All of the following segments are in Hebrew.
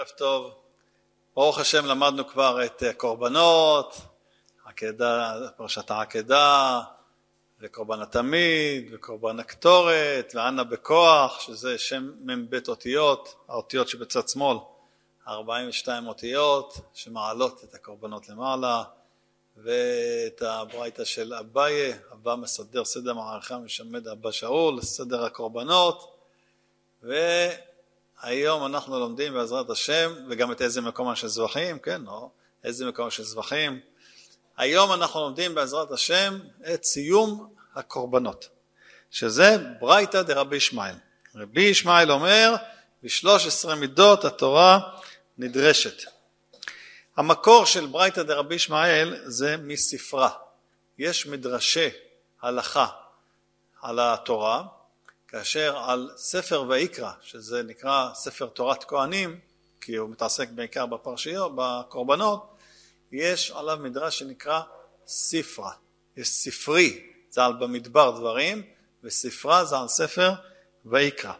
ערב טוב. ברוך השם למדנו כבר את הקורבנות, עקדה, פרשת העקדה, וקורבן התמיד, וקורבן הקטורת, ואנה בכוח, שזה שם מ"ב אותיות, האותיות שבצד שמאל, 42 אותיות שמעלות את הקורבנות למעלה, ואת הברייתא של אביי, אבא מסדר סדר מערכה משמד אבא שאול, סדר הקורבנות, והיום אנחנו לומדים בעזרת השם, וגם את איזה מקום של זבחים, כן, או איזה מקום של זבחים. היום אנחנו לומדים בעזרת השם את סיום הקורבנות, שזה ברייתא דרבי ישמעאל. רבי ישמעאל אומר, בשלוש עשרה מידות התורה נדרשת. המקור של ברייתא דרבי ישמעאל זה מספרה. יש מדרשי הלכה על התורה, כאשר על ספר ויקרא, שזה נקרא ספר תורת כהנים, כי הוא מתעסק בעיקר בפרשיות, בקורבנות, יש עליו מדרש שנקרא ספרה. יש ספרי, זה על במדבר דברים, וספרה זה על ספר ויקרא.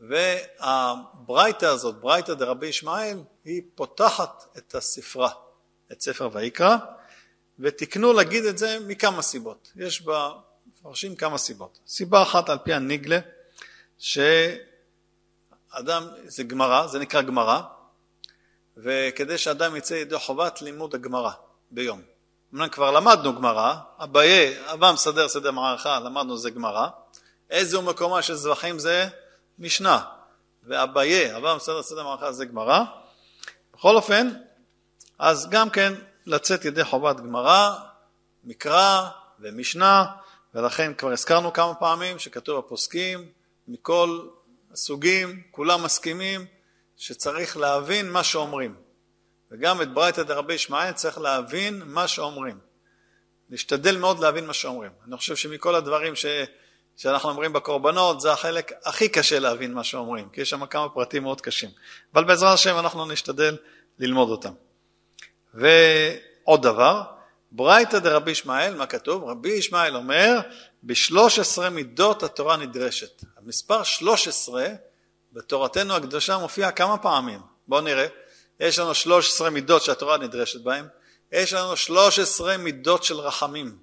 והברייתא הזאת, ברייתא דרבי ישמעאל, היא פותחת את הספרה, את ספר ויקרא, ותקנו להגיד את זה מכמה סיבות. יש במפרשים כמה סיבות. סיבה אחת על פי הניגלה, שאדם, זה גמרא, זה נקרא גמרא, וכדי שאדם יצא ידי חובת לימוד הגמרא ביום. אמנם כבר למדנו גמרא, אביי, אבא מסדר סדר מערכה, למדנו זה גמרא. איזה מקומה של זבחים זה? משנה. ואביי, אבא מסדר סדר מערכה זה גמרא. בכל אופן, אז גם כן לצאת ידי חובת גמרא, מקרא ומשנה, ולכן כבר הזכרנו כמה פעמים שכתוב הפוסקים מכל הסוגים, כולם מסכימים שצריך להבין מה שאומרים. וגם את ברייתא דרבי ישמעאל צריך להבין מה שאומרים. להשתדל מאוד להבין מה שאומרים. אני חושב שמכל הדברים ש... שאנחנו אומרים בקורבנות, זה החלק הכי קשה להבין מה שאומרים, כי יש שם כמה פרטים מאוד קשים. אבל בעזרת השם אנחנו נשתדל ללמוד אותם. ועוד דבר, ברייתא דרבי ישמעאל, מה כתוב? רבי ישמעאל אומר, בשלוש עשרה מידות התורה נדרשת. המספר שלוש עשרה בתורתנו הקדושה מופיע כמה פעמים. בואו נראה. יש לנו שלוש עשרה מידות שהתורה נדרשת בהן, יש לנו שלוש עשרה מידות של רחמים.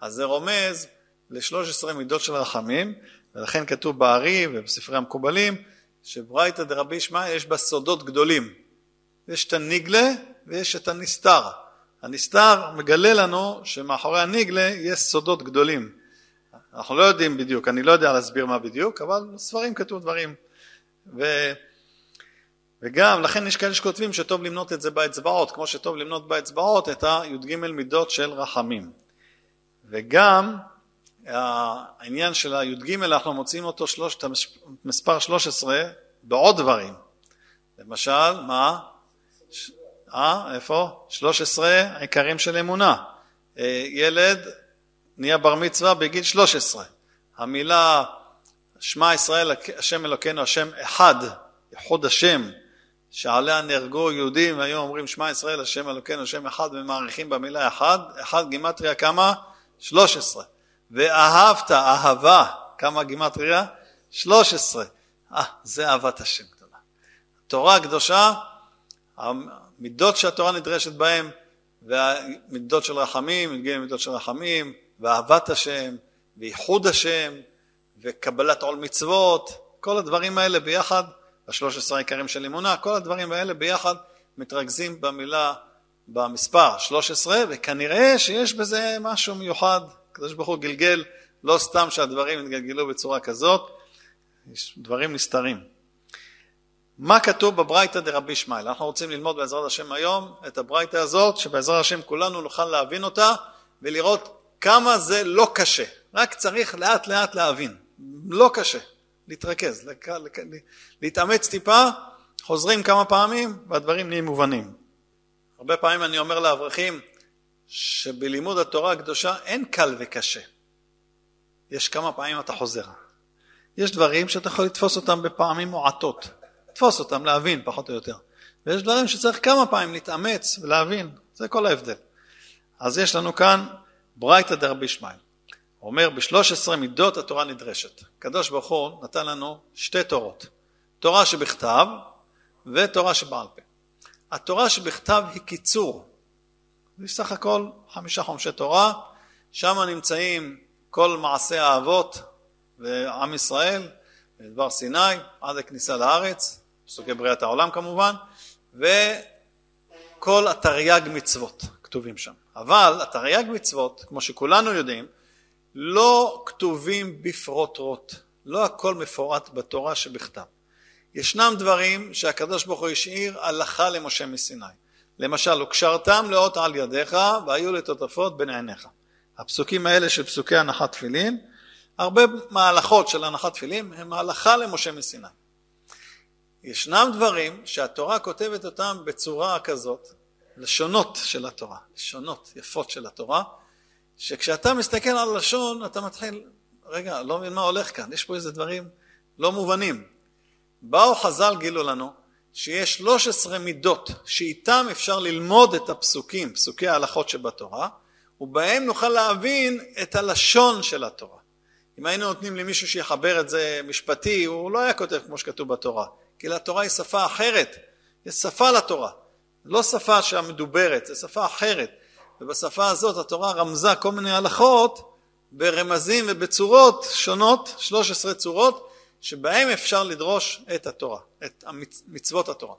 אז זה רומז לשלוש עשרה מידות של רחמים, ולכן כתוב בארי ובספרי המקובלים, שברייתא דרבי ישמעאל יש בה סודות גדולים. יש את הניגלה ויש את הנסתר. הנסתר מגלה לנו שמאחורי הניגלה יש סודות גדולים. אנחנו לא יודעים בדיוק, אני לא יודע להסביר מה בדיוק, אבל בספרים כתוב דברים. ו... וגם, לכן יש כאלה שכותבים שטוב למנות את זה באצבעות, כמו שטוב למנות באצבעות את הי"ג מידות של רחמים. וגם העניין של הי"ג, אנחנו מוצאים אותו שלושת, מספר 13 בעוד דברים. למשל, מה? אה, איפה? 13 עיקרים של אמונה. אה, ילד נהיה בר מצווה בגיל 13. המילה שמע ישראל השם אלוקינו השם אחד, איחוד השם, שעליה נהרגו יהודים והיו אומרים שמע ישראל השם אלוקינו השם אחד ומעריכים במילה אחד, אחד גימטריה כמה? 13. ואהבת, אהבה, כמה גימטריה? 13. אה, זה אהבת השם גדולה. תורה קדושה, המידות שהתורה נדרשת בהן, והמידות של רחמים, מגיעים מידות של רחמים, ואהבת השם, ואיחוד השם, וקבלת עול מצוות, כל הדברים האלה ביחד, השלוש עשרה עיקרים של אמונה, כל הדברים האלה ביחד מתרכזים במילה, במספר 13, וכנראה שיש בזה משהו מיוחד. הקדוש ברוך הוא גלגל, לא סתם שהדברים יתגלגלו בצורה כזאת, יש דברים נסתרים. מה כתוב בברייתא דרבי ישמעאל? אנחנו רוצים ללמוד בעזרת השם היום את הברייתא הזאת, שבעזרת השם כולנו נוכל להבין אותה ולראות כמה זה לא קשה, רק צריך לאט לאט להבין. לא קשה, להתרכז, לק... לק... להתאמץ טיפה, חוזרים כמה פעמים והדברים נהיים מובנים. הרבה פעמים אני אומר לאברכים שבלימוד התורה הקדושה אין קל וקשה. יש כמה פעמים אתה חוזר. יש דברים שאתה יכול לתפוס אותם בפעמים מועטות, לתפוס אותם, להבין פחות או יותר. ויש דברים שצריך כמה פעמים להתאמץ ולהבין, זה כל ההבדל. אז יש לנו כאן ברייתא דרבי ישמעאל. הוא אומר בשלוש עשרה מידות התורה נדרשת. הקדוש ברוך הוא נתן לנו שתי תורות. תורה שבכתב ותורה שבעל פה. התורה שבכתב היא קיצור. זה סך הכל חמישה חומשי תורה, שם נמצאים כל מעשי האבות ועם ישראל, דבר סיני, עד הכניסה לארץ, פסוקי בריאת העולם כמובן, וכל התרי"ג מצוות כתובים שם. אבל התרי"ג מצוות, כמו שכולנו יודעים, לא כתובים בפרוטרוט, לא הכל מפורט בתורה שבכתב. ישנם דברים שהקדוש ברוך הוא השאיר הלכה למשה מסיני. למשל, וקשרתם לאות על ידיך והיו לטוטפות בין עיניך. הפסוקים האלה של פסוקי הנחת תפילין, הרבה מהלכות של הנחת תפילין הם הלכה למשה מסיני. ישנם דברים שהתורה כותבת אותם בצורה כזאת, לשונות של התורה, לשונות יפות של התורה, שכשאתה מסתכל על לשון אתה מתחיל, רגע, לא מבין מה הולך כאן, יש פה איזה דברים לא מובנים. באו חז"ל גילו לנו שיש 13 מידות שאיתם אפשר ללמוד את הפסוקים, פסוקי ההלכות שבתורה, ובהם נוכל להבין את הלשון של התורה. אם היינו נותנים למישהו שיחבר את זה משפטי, הוא לא היה כותב כמו שכתוב בתורה, כי לתורה היא שפה אחרת, יש שפה לתורה, לא שפה שהמדוברת, זו שפה אחרת, ובשפה הזאת התורה רמזה כל מיני הלכות ברמזים ובצורות שונות, 13 צורות, שבהם אפשר לדרוש את התורה, את מצוות התורה.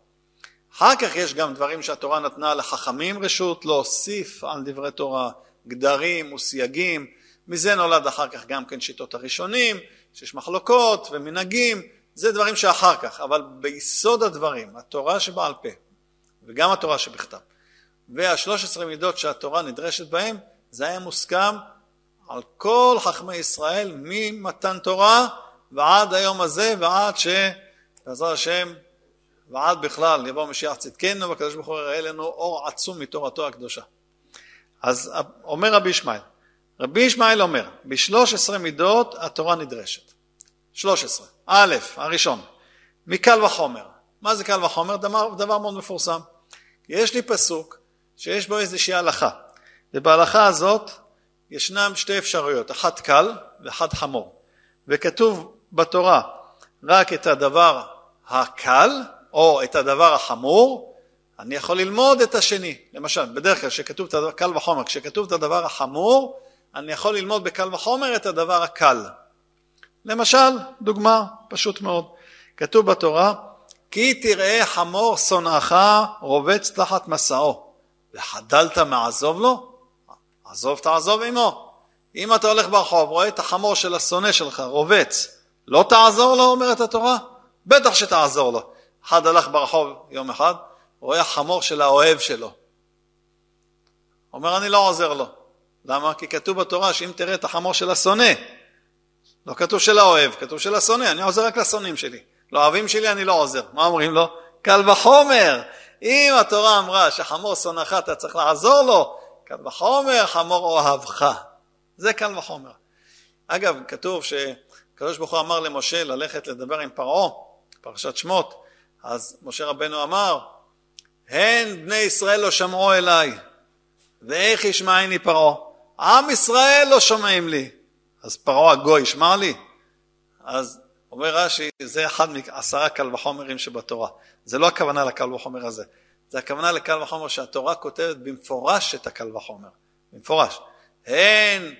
אחר כך יש גם דברים שהתורה נתנה לחכמים רשות להוסיף על דברי תורה, גדרים וסייגים, מזה נולד אחר כך גם כן שיטות הראשונים, שיש מחלוקות ומנהגים, זה דברים שאחר כך, אבל ביסוד הדברים, התורה שבעל פה וגם התורה שבכתב והשלוש עשרה מידות שהתורה נדרשת בהם, זה היה מוסכם על כל חכמי ישראל ממתן תורה ועד היום הזה ועד שבעזרת השם ועד בכלל יבוא משיח צדקנו והקדוש ברוך הוא יראה לנו אור עצום מתורתו הקדושה. אז אומר רבי ישמעאל, רבי ישמעאל אומר, בשלוש עשרה מידות התורה נדרשת. שלוש עשרה. א', הראשון, מקל וחומר. מה זה קל וחומר? דבר, דבר מאוד מפורסם. יש לי פסוק שיש בו איזושהי הלכה, ובהלכה הזאת ישנם שתי אפשרויות, אחת קל ואחת חמור. וכתוב בתורה רק את הדבר הקל או את הדבר החמור, אני יכול ללמוד את השני. למשל, בדרך כלל כשכתוב את הדבר קל וחומר, כשכתוב את הדבר החמור, אני יכול ללמוד בקל וחומר את הדבר הקל. למשל, דוגמה פשוט מאוד, כתוב בתורה כי תראה חמור שונאך רובץ תחת מסעו וחדלת מעזוב לו? עזוב תעזוב עמו. אם אתה הולך ברחוב, רואה את החמור של השונא שלך רובץ, לא תעזור לו, אומרת התורה? בטח שתעזור לו. אחד הלך ברחוב יום אחד, רואה חמור של האוהב שלו. אומר, אני לא עוזר לו. למה? כי כתוב בתורה שאם תראה את החמור של השונא, לא כתוב של האוהב, כתוב של השונא, אני עוזר רק לשונאים שלי. לאוהבים שלי אני לא עוזר. מה אומרים לו? קל וחומר. אם התורה אמרה שחמור שונאך אתה צריך לעזור לו, קל וחומר חמור אוהבך. זה קל וחומר. אגב, כתוב שקדוש ברוך הוא אמר למשה ללכת לדבר עם פרעה, פרשת שמות, אז משה רבנו אמר, הן בני ישראל לא שמעו אליי, ואיך ישמעני פרעה? עם ישראל לא שומעים לי. אז פרעה הגוי ישמע לי? אז אומר רש"י, זה אחד מעשרה קל וחומרים שבתורה. זה לא הכוונה לקל וחומר הזה, זה הכוונה לקל וחומר שהתורה כותבת במפורש את הקל וחומר. במפורש. הן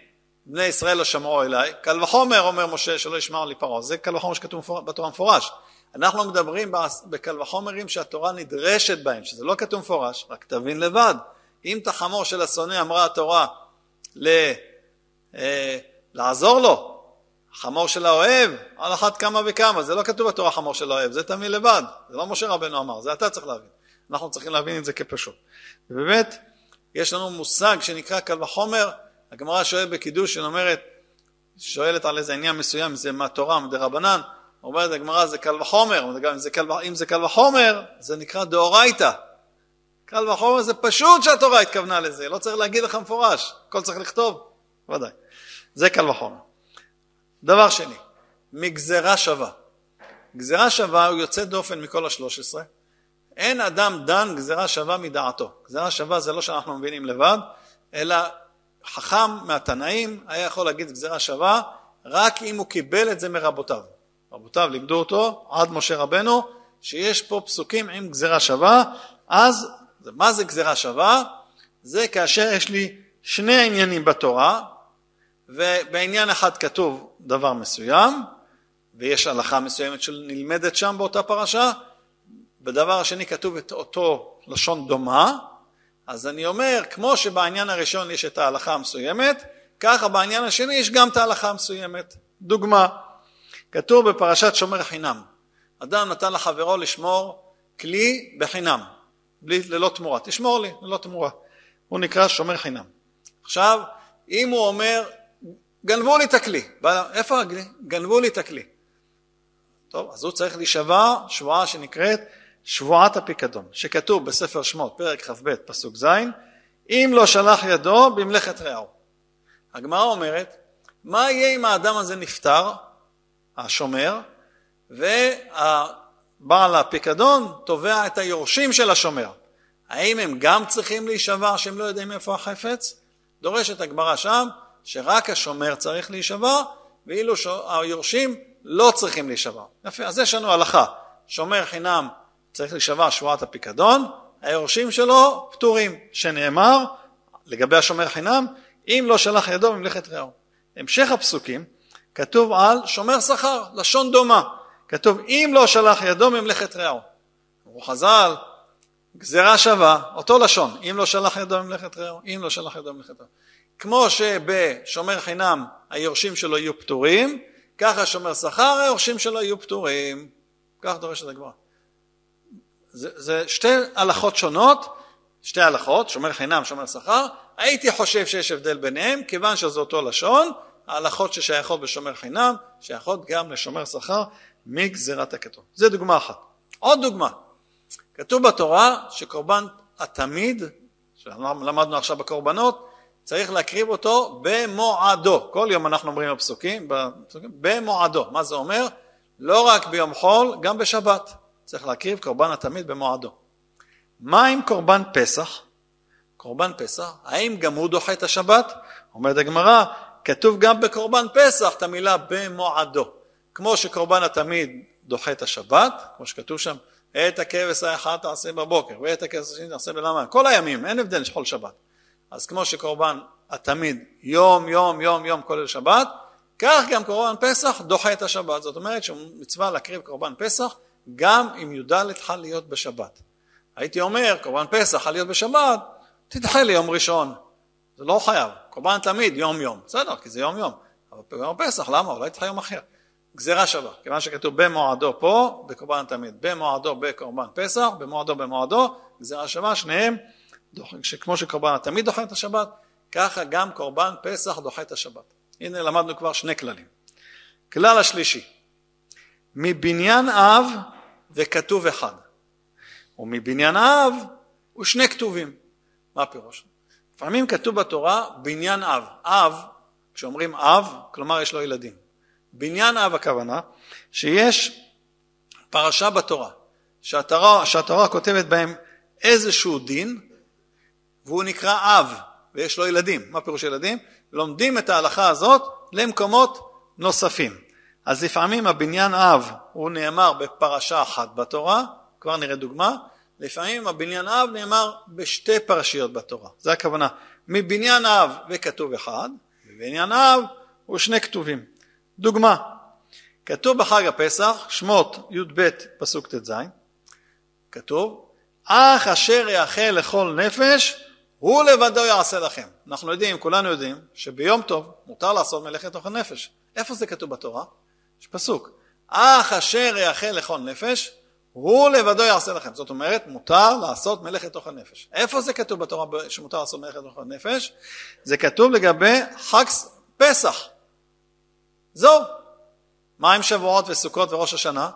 בני ישראל לא שמעו אליי, קל וחומר אומר משה שלא ישמע לי פרעה, זה קל וחומר שכתוב בתורה מפורש. אנחנו מדברים בקל וחומרים שהתורה נדרשת בהם, שזה לא כתוב מפורש, רק תבין לבד. אם את החמור של השונא אמרה התורה ל, אה, לעזור לו, חמור של האוהב, על אחת כמה וכמה, זה לא כתוב בתורה חמור של האוהב, זה תמיד לבד, זה לא משה רבנו אמר, זה אתה צריך להבין. אנחנו צריכים להבין את זה כפשוט. ובאמת, יש לנו מושג שנקרא קל וחומר, הגמרא שואלת בקידוש, היא אומרת, שואלת על איזה עניין מסוים, זה מהתורה, מדרבנן, אומרת הגמרא זה קל וחומר, אם זה קל, אם זה קל וחומר, זה נקרא דאורייתא. קל וחומר זה פשוט שהתורה התכוונה לזה, לא צריך להגיד לך מפורש, הכל צריך לכתוב, ודאי. זה קל וחומר. דבר שני, מגזרה שווה. גזרה שווה הוא יוצא דופן מכל השלוש עשרה. אין אדם דן גזרה שווה מדעתו. גזרה שווה זה לא שאנחנו מבינים לבד, אלא חכם מהתנאים היה יכול להגיד גזרה שווה רק אם הוא קיבל את זה מרבותיו. רבותיו לימדו אותו עד משה רבנו שיש פה פסוקים עם גזירה שווה, אז מה זה גזירה שווה? זה כאשר יש לי שני עניינים בתורה, ובעניין אחד כתוב דבר מסוים, ויש הלכה מסוימת שנלמדת שם באותה פרשה, בדבר השני כתוב את אותו לשון דומה, אז אני אומר, כמו שבעניין הראשון יש את ההלכה המסוימת, ככה בעניין השני יש גם את ההלכה המסוימת. דוגמה, כתוב בפרשת שומר חינם, אדם נתן לחברו לשמור כלי בחינם, בלי, ללא תמורה, תשמור לי, ללא תמורה. הוא נקרא שומר חינם. עכשיו, אם הוא אומר, גנבו לי את הכלי, איפה הכלי? גנבו לי את הכלי. טוב, אז הוא צריך להישבע שבועה שנקראת שבועת הפיקדון, שכתוב בספר שמות, פרק כ"ב, פסוק ז', אם לא שלח ידו במלאכת רעהו. הגמרא אומרת, מה יהיה אם האדם הזה נפטר, השומר, והבעל הפיקדון תובע את היורשים של השומר. האם הם גם צריכים להישבע שהם לא יודעים איפה החפץ? דורשת הגמרא שם שרק השומר צריך להישבע, ואילו היורשים לא צריכים להישבע. יפה, אז יש לנו הלכה, שומר חינם צריך להישבע שבועת הפיקדון, היורשים שלו פטורים, שנאמר לגבי השומר חינם, אם לא שלח ידו ממלאכת רעהו. המשך הפסוקים כתוב על שומר שכר, לשון דומה. כתוב אם לא שלח ידו ממלאכת רעהו. אמרו חז"ל, גזירה שווה, אותו לשון, אם לא שלח ידו ממלאכת רעהו, אם לא שלח ידו ממלאכת רעהו. כמו שבשומר חינם היורשים שלו יהיו פטורים, ככה שומר שכר היורשים שלו יהיו פטורים. כך דורשת הגמרא. זה, זה שתי הלכות שונות, שתי הלכות, שומר חינם, שומר שכר, הייתי חושב שיש הבדל ביניהם, כיוון שזה אותו לשון, ההלכות ששייכות בשומר חינם, שייכות גם לשומר שכר מגזירת הכתוב. זה דוגמה אחת. עוד דוגמה, כתוב בתורה שקורבן התמיד, שלמדנו עכשיו בקורבנות, צריך להקריב אותו במועדו. כל יום אנחנו אומרים בפסוקים, בפסוקים במועדו. מה זה אומר? לא רק ביום חול, גם בשבת. צריך להקריב קורבן התמיד במועדו. מה עם קורבן פסח? קורבן פסח, האם גם הוא דוחה את השבת? אומרת הגמרא, כתוב גם בקורבן פסח את המילה במועדו. כמו שקורבן התמיד דוחה את השבת, כמו שכתוב שם, את הכבש האחד תעשה בבוקר, ואת הכבש השני תעשה בלמה, כל הימים, אין הבדל שחול שבת. אז כמו שקורבן התמיד יום יום יום יום כולל שבת, כך גם קורבן פסח דוחה את השבת. זאת אומרת שמצווה להקריב קורבן פסח גם אם י"ד חל להיות בשבת. הייתי אומר, קורבן פסח חל להיות בשבת, תדחה ליום ראשון. זה לא חייב, קורבן תמיד יום יום. בסדר, כי זה יום יום. אבל ביום פסח, למה? אולי תדחה יום אחר. גזירה שווה, כיוון שכתוב במועדו פה, בקורבן תמיד, במועדו בקורבן פסח, במועדו במועדו, גזירה שווה, שניהם, כמו שקורבן תמיד דוחה את השבת, ככה גם קורבן פסח דוחה את השבת. הנה למדנו כבר שני כללים. כלל השלישי, מבניין אב וכתוב אחד, ומבניין אב ושני כתובים. מה הפירוש? לפעמים כתוב בתורה בניין אב. אב, כשאומרים אב, כלומר יש לו ילדים. בניין אב הכוונה שיש פרשה בתורה, שהתורה, שהתורה כותבת בהם איזשהו דין, והוא נקרא אב, ויש לו ילדים. מה פירוש ילדים? לומדים את ההלכה הזאת למקומות נוספים. אז לפעמים הבניין אב הוא נאמר בפרשה אחת בתורה, כבר נראה דוגמה, לפעמים הבניין אב נאמר בשתי פרשיות בתורה, זה הכוונה, מבניין אב וכתוב אחד, בבניין אב הוא שני כתובים. דוגמה, כתוב בחג הפסח, שמות י"ב פסוק ט"ז, כתוב, אך אשר יאכל לכל נפש, הוא לבדו יעשה לכם. אנחנו יודעים, כולנו יודעים, שביום טוב מותר לעשות מלאכת אוכל נפש. איפה זה כתוב בתורה? יש פסוק, אך אשר יאכל לכל נפש, הוא לבדו יעשה לכם. זאת אומרת, מותר לעשות מלאכת אוכל נפש. איפה זה כתוב בתורה שמותר לעשות מלאכת אוכל נפש? זה כתוב לגבי חג פסח. זהו. מה עם שבועות וסוכות וראש השנה?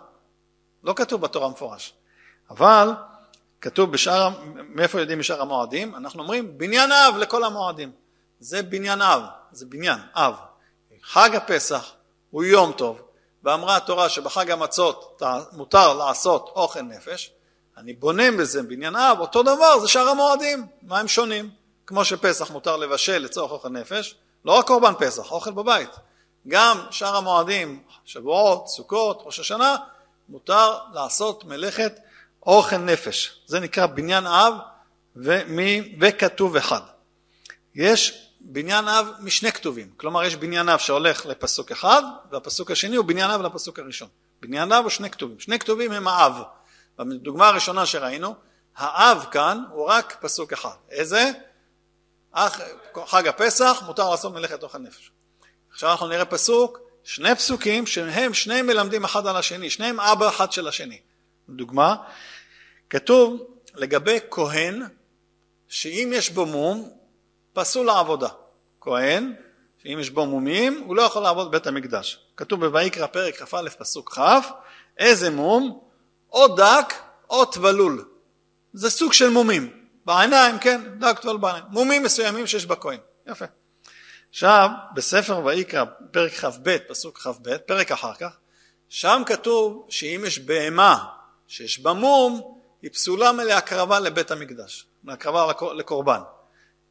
לא כתוב בתורה מפורש. אבל כתוב בשאר, מאיפה יודעים בשאר המועדים? אנחנו אומרים בניין אב לכל המועדים. זה בניין אב, זה בניין אב. חג הפסח הוא יום טוב, ואמרה התורה שבחג המצות מותר לעשות אוכל נפש, אני בונה בזה בניין אב, אותו דבר זה שאר המועדים, מה הם שונים? כמו שפסח מותר לבשל לצורך אוכל נפש, לא רק קורבן פסח, אוכל בבית, גם שאר המועדים, שבועות, סוכות, ראש השנה, מותר לעשות מלאכת אוכל נפש. זה נקרא בניין אב ומי, וכתוב אחד. יש בניין אב משני כתובים, כלומר יש בניין אב שהולך לפסוק אחד והפסוק השני הוא בניין אב לפסוק הראשון. בניין אב הוא שני כתובים, שני כתובים הם האב. בדוגמה הראשונה שראינו, האב כאן הוא רק פסוק אחד. איזה? חג הפסח מותר לעשות מלאכת אוכל נפש. עכשיו אנחנו נראה פסוק, שני פסוקים שהם שניהם מלמדים אחד על השני, שניהם אבא אחד של השני. דוגמה, כתוב לגבי כהן שאם יש בו מום פסול לעבודה. כהן שאם יש בו מומים הוא לא יכול לעבוד בבית המקדש. כתוב בויקרא פרק כ"א פסוק כ' איזה מום? או דק או טבלול. זה סוג של מומים. בעיניים, כן, דק טבלול בעיניים. מומים מסוימים שיש בכהן. יפה. עכשיו, בספר ויקרא, פרק כ"ב, פסוק כ"ב, פרק אחר כך, שם כתוב שאם יש בהמה שיש בה מום, היא פסולה מלהקרבה לבית המקדש, להקרבה לקורבן.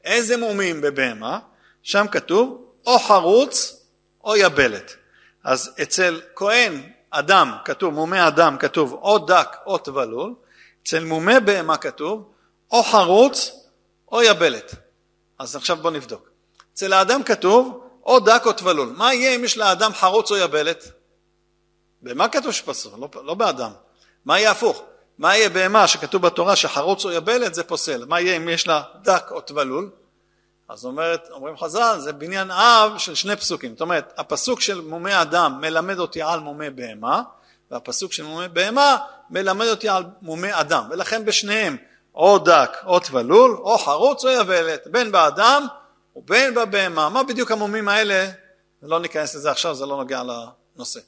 איזה מומים בבהמה? שם כתוב או חרוץ או יבלת. אז אצל כהן אדם כתוב, מומי אדם כתוב או דק או טבלול, אצל מומי בהמה כתוב או חרוץ או יבלת. אז עכשיו בוא נבדוק. אצל האדם כתוב או דק או טבלול. מה יהיה אם יש לאדם חרוץ או יבלת? במה כתוב שפסול? לא, לא באדם. מה יהיה הפוך? מה יהיה בהמה שכתוב בתורה שחרוץ או יבלת זה פוסל? מה יהיה אם יש לה דק או טבלול? אז אומרת, אומרים חז"ל, זה בניין אב של שני פסוקים. זאת אומרת, הפסוק של מומי אדם מלמד אותי על מומי בהמה, והפסוק של מומי בהמה מלמד אותי על מומי אדם. ולכן בשניהם, או דק או טבלול, או חרוץ או יבלת, בין באדם ובין בבהמה. מה בדיוק המומים האלה? לא ניכנס לזה עכשיו, זה לא נוגע לנושא.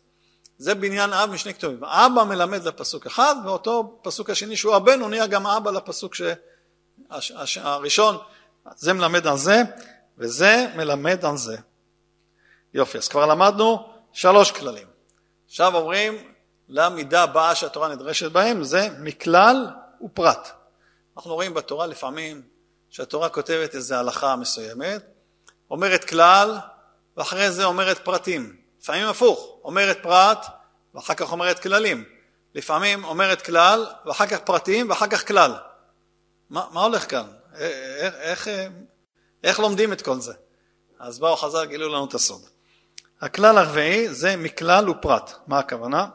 זה בניין אב משני כתובים. אבא מלמד לפסוק אחד, ואותו פסוק השני שהוא הבן, הוא נהיה גם אבא לפסוק ש... הש... הראשון. זה מלמד על זה, וזה מלמד על זה. יופי, אז כבר למדנו שלוש כללים. עכשיו אומרים למידה הבאה שהתורה נדרשת בהם, זה מכלל ופרט. אנחנו רואים בתורה לפעמים שהתורה כותבת איזו הלכה מסוימת, אומרת כלל, ואחרי זה אומרת פרטים. לפעמים הפוך, אומרת פרט, ואחר כך אומרת כללים. לפעמים אומרת כלל, ואחר כך פרטים, ואחר כך כלל. מה, מה הולך כאן? איך, איך, איך לומדים את כל זה? אז באו חז"ל גילו לנו את הסוד. הכלל הרביעי זה מכלל ופרט. מה הכוונה?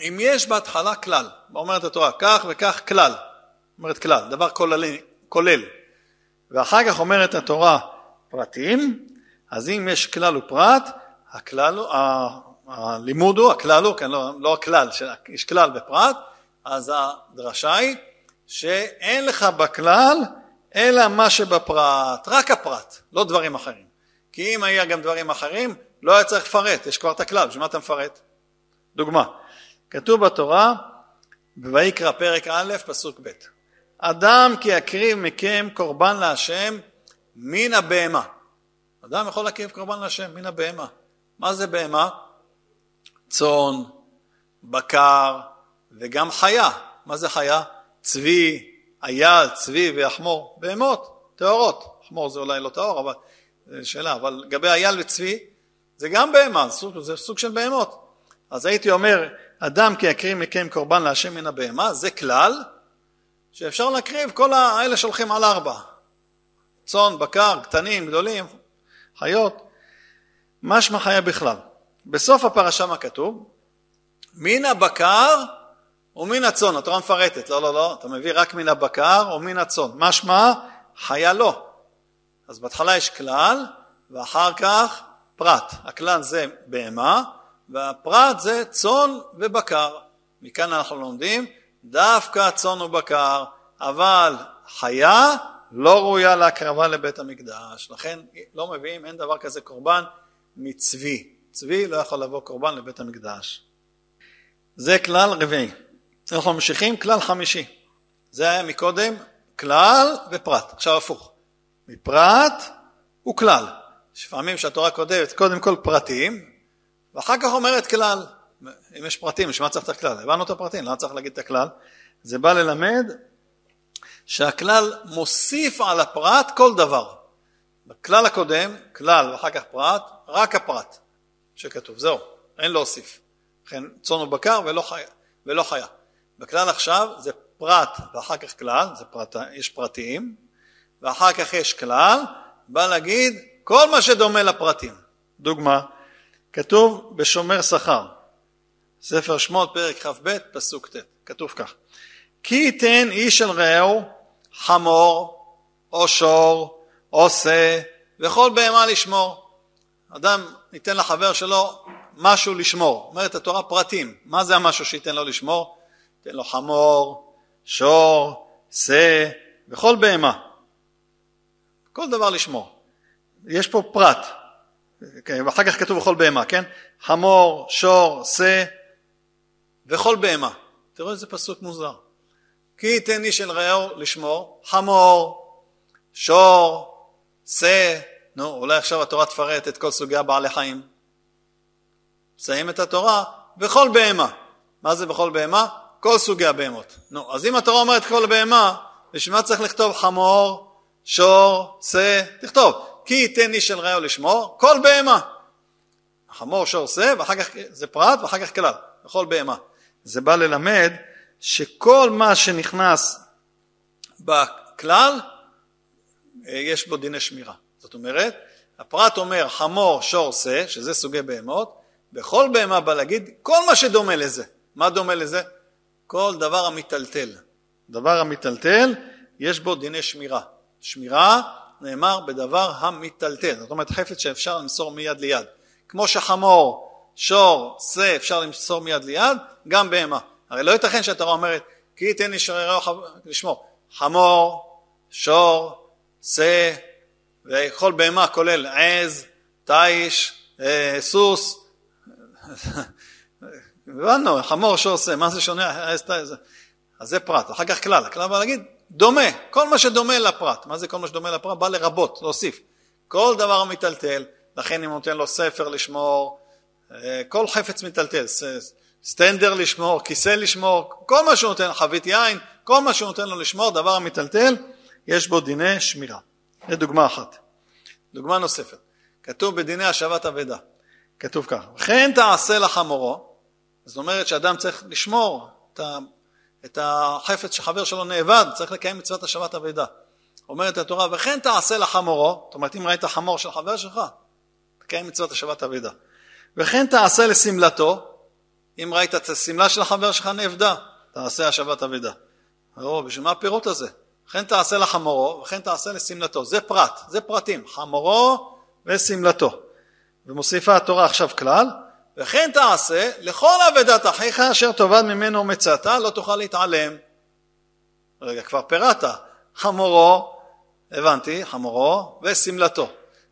אם יש בהתחלה כלל, אומרת התורה, כך וכך כלל, אומרת כלל, דבר כולל, כולל, ואחר כך אומרת התורה פרטים, אז אם יש כלל ופרט, הכלל, הלימוד הוא, הכלל הוא, כן, לא, לא הכלל, יש כלל ופרט, אז הדרשה היא שאין לך בכלל אלא מה שבפרט, רק הפרט, לא דברים אחרים. כי אם היה גם דברים אחרים, לא היה צריך לפרט, יש כבר את הכלל, בשביל מה אתה מפרט? דוגמה, כתוב בתורה, בויקרא פרק א', פסוק ב', אדם כי יקריב מכם קורבן להשם מן הבהמה. אדם יכול להקריב קורבן להשם מן הבהמה. מה זה בהמה? צאן, בקר וגם חיה. מה זה חיה? צבי, אייל, צבי ויחמור. בהמות, טהורות. חמור זה אולי לא טהור, אבל זו שאלה. אבל לגבי אייל וצבי, זה גם בהמה, זה סוג, זה סוג של בהמות. אז הייתי אומר, אדם כי יקריב מכם קורבן להשם מן הבהמה, זה כלל, שאפשר להקריב כל האלה שהולכים על ארבע. צאן, בקר, קטנים, גדולים, חיות. משמע חיה בכלל. בסוף הפרשה מה כתוב? מן הבקר ומן הצאן. התורה מפרטת, לא, לא, לא, אתה מביא רק מן הבקר ומן הצאן. משמע חיה לא. אז בהתחלה יש כלל, ואחר כך פרט. הכלל זה בהמה, והפרט זה צאן ובקר. מכאן אנחנו לומדים דווקא צאן ובקר, אבל חיה לא ראויה להקרבה לבית המקדש. לכן לא מביאים, אין דבר כזה קורבן מצבי. צבי לא יכול לבוא קורבן לבית המקדש. זה כלל רביעי. אנחנו ממשיכים כלל חמישי. זה היה מקודם כלל ופרט. עכשיו הפוך. מפרט וכלל. יש פעמים שהתורה כותבת קודם כל פרטים, ואחר כך אומרת כלל. אם יש פרטים, בשביל מה צריך את הכלל? הבנו את הפרטים, למה צריך להגיד את הכלל? זה בא ללמד שהכלל מוסיף על הפרט כל דבר. בכלל הקודם, כלל ואחר כך פרט, רק הפרט שכתוב, זהו, אין להוסיף. לכן צאן ובקר ולא חיה. ולא חיה. בכלל עכשיו זה פרט ואחר כך כלל, זה פרט, יש פרטים, ואחר כך יש כלל, בא להגיד כל מה שדומה לפרטים. דוגמה, כתוב בשומר שכר, ספר שמות פרק כ"ב פסוק ט', כתוב כך: כי ייתן איש אל רעהו חמור או שור או שא וכל בהמה לשמור. אדם ייתן לחבר שלו משהו לשמור, אומרת התורה פרטים, מה זה המשהו שייתן לו לשמור? ייתן לו חמור, שור, שא וכל בהמה, כל דבר לשמור. יש פה פרט, ואחר כך כתוב בכל בהמה, כן? חמור, שור, שא וכל בהמה. תראו איזה פסוק מוזר. כי ייתן איש אל רעהו לשמור, חמור, שור, שא, נו, אולי עכשיו התורה תפרט את כל סוגי הבעלי חיים. מסיים את התורה, וכל בהמה. מה זה בכל בהמה? כל סוגי הבהמות. נו, אז אם התורה אומרת כל בהמה, בשביל מה צריך לכתוב חמור, שור, שא? תכתוב, כי ייתן איש אל רעהו לשמור, כל בהמה. חמור, שור, שא, ואחר כך זה פרט, ואחר כך כלל, בכל בהמה. זה בא ללמד שכל מה שנכנס בכלל, יש בו דיני שמירה. זאת אומרת, הפרט אומר חמור, שור, שא, שזה סוגי בהמות, בכל בהמה בא להגיד כל מה שדומה לזה. מה דומה לזה? כל דבר המיטלטל. דבר המיטלטל, יש בו דיני שמירה. שמירה נאמר בדבר המיטלטל, זאת אומרת חפץ שאפשר למסור מיד ליד. כמו שחמור, שור, שא אפשר למסור מיד ליד, גם בהמה. הרי לא ייתכן שהתורה אומרת כי ייתן ישררו לשמור. חמור, שור, שא, וכל בהמה כולל עז, תיש, אה, סוס. הבנו, חמור, שא, מה זה שונה? אז זה פרט. אחר כך כלל. הכלל בא להגיד דומה, כל מה שדומה לפרט. מה זה כל מה שדומה לפרט? בא לרבות, להוסיף. כל דבר מיטלטל, לכן אם נותן לו ספר לשמור, אה, כל חפץ מיטלטל, סטנדר לשמור, כיסא לשמור, כל מה שהוא נותן, חבית יין, כל מה שהוא נותן לו לשמור, דבר המיטלטל, יש בו דיני שמירה. זו דוגמה אחת. דוגמה נוספת, כתוב בדיני השבת אבדה, כתוב כך, וכן תעשה לחמורו, זאת אומרת שאדם צריך לשמור את, ה, את החפץ שחבר שלו נאבד, צריך לקיים מצוות השבת אבדה. אומרת התורה, וכן תעשה לחמורו, זאת אומרת אם ראית חמור של חבר שלך, תקיים מצוות השבת אבדה. וכן תעשה לשמלתו, אם ראית את השמלה של החבר שלך נאבדה, תעשה השבת אבדה. או, בשביל מה הפירוט הזה? וכן תעשה לחמורו, וכן תעשה לשמלתו. זה פרט, זה פרטים, חמורו ושמלתו. ומוסיפה התורה עכשיו כלל, וכן תעשה לכל אבדת אחיך אשר תאבד ממנו מצאת, לא תוכל להתעלם. רגע, כבר פירטת, חמורו, הבנתי, חמורו ושמלתו.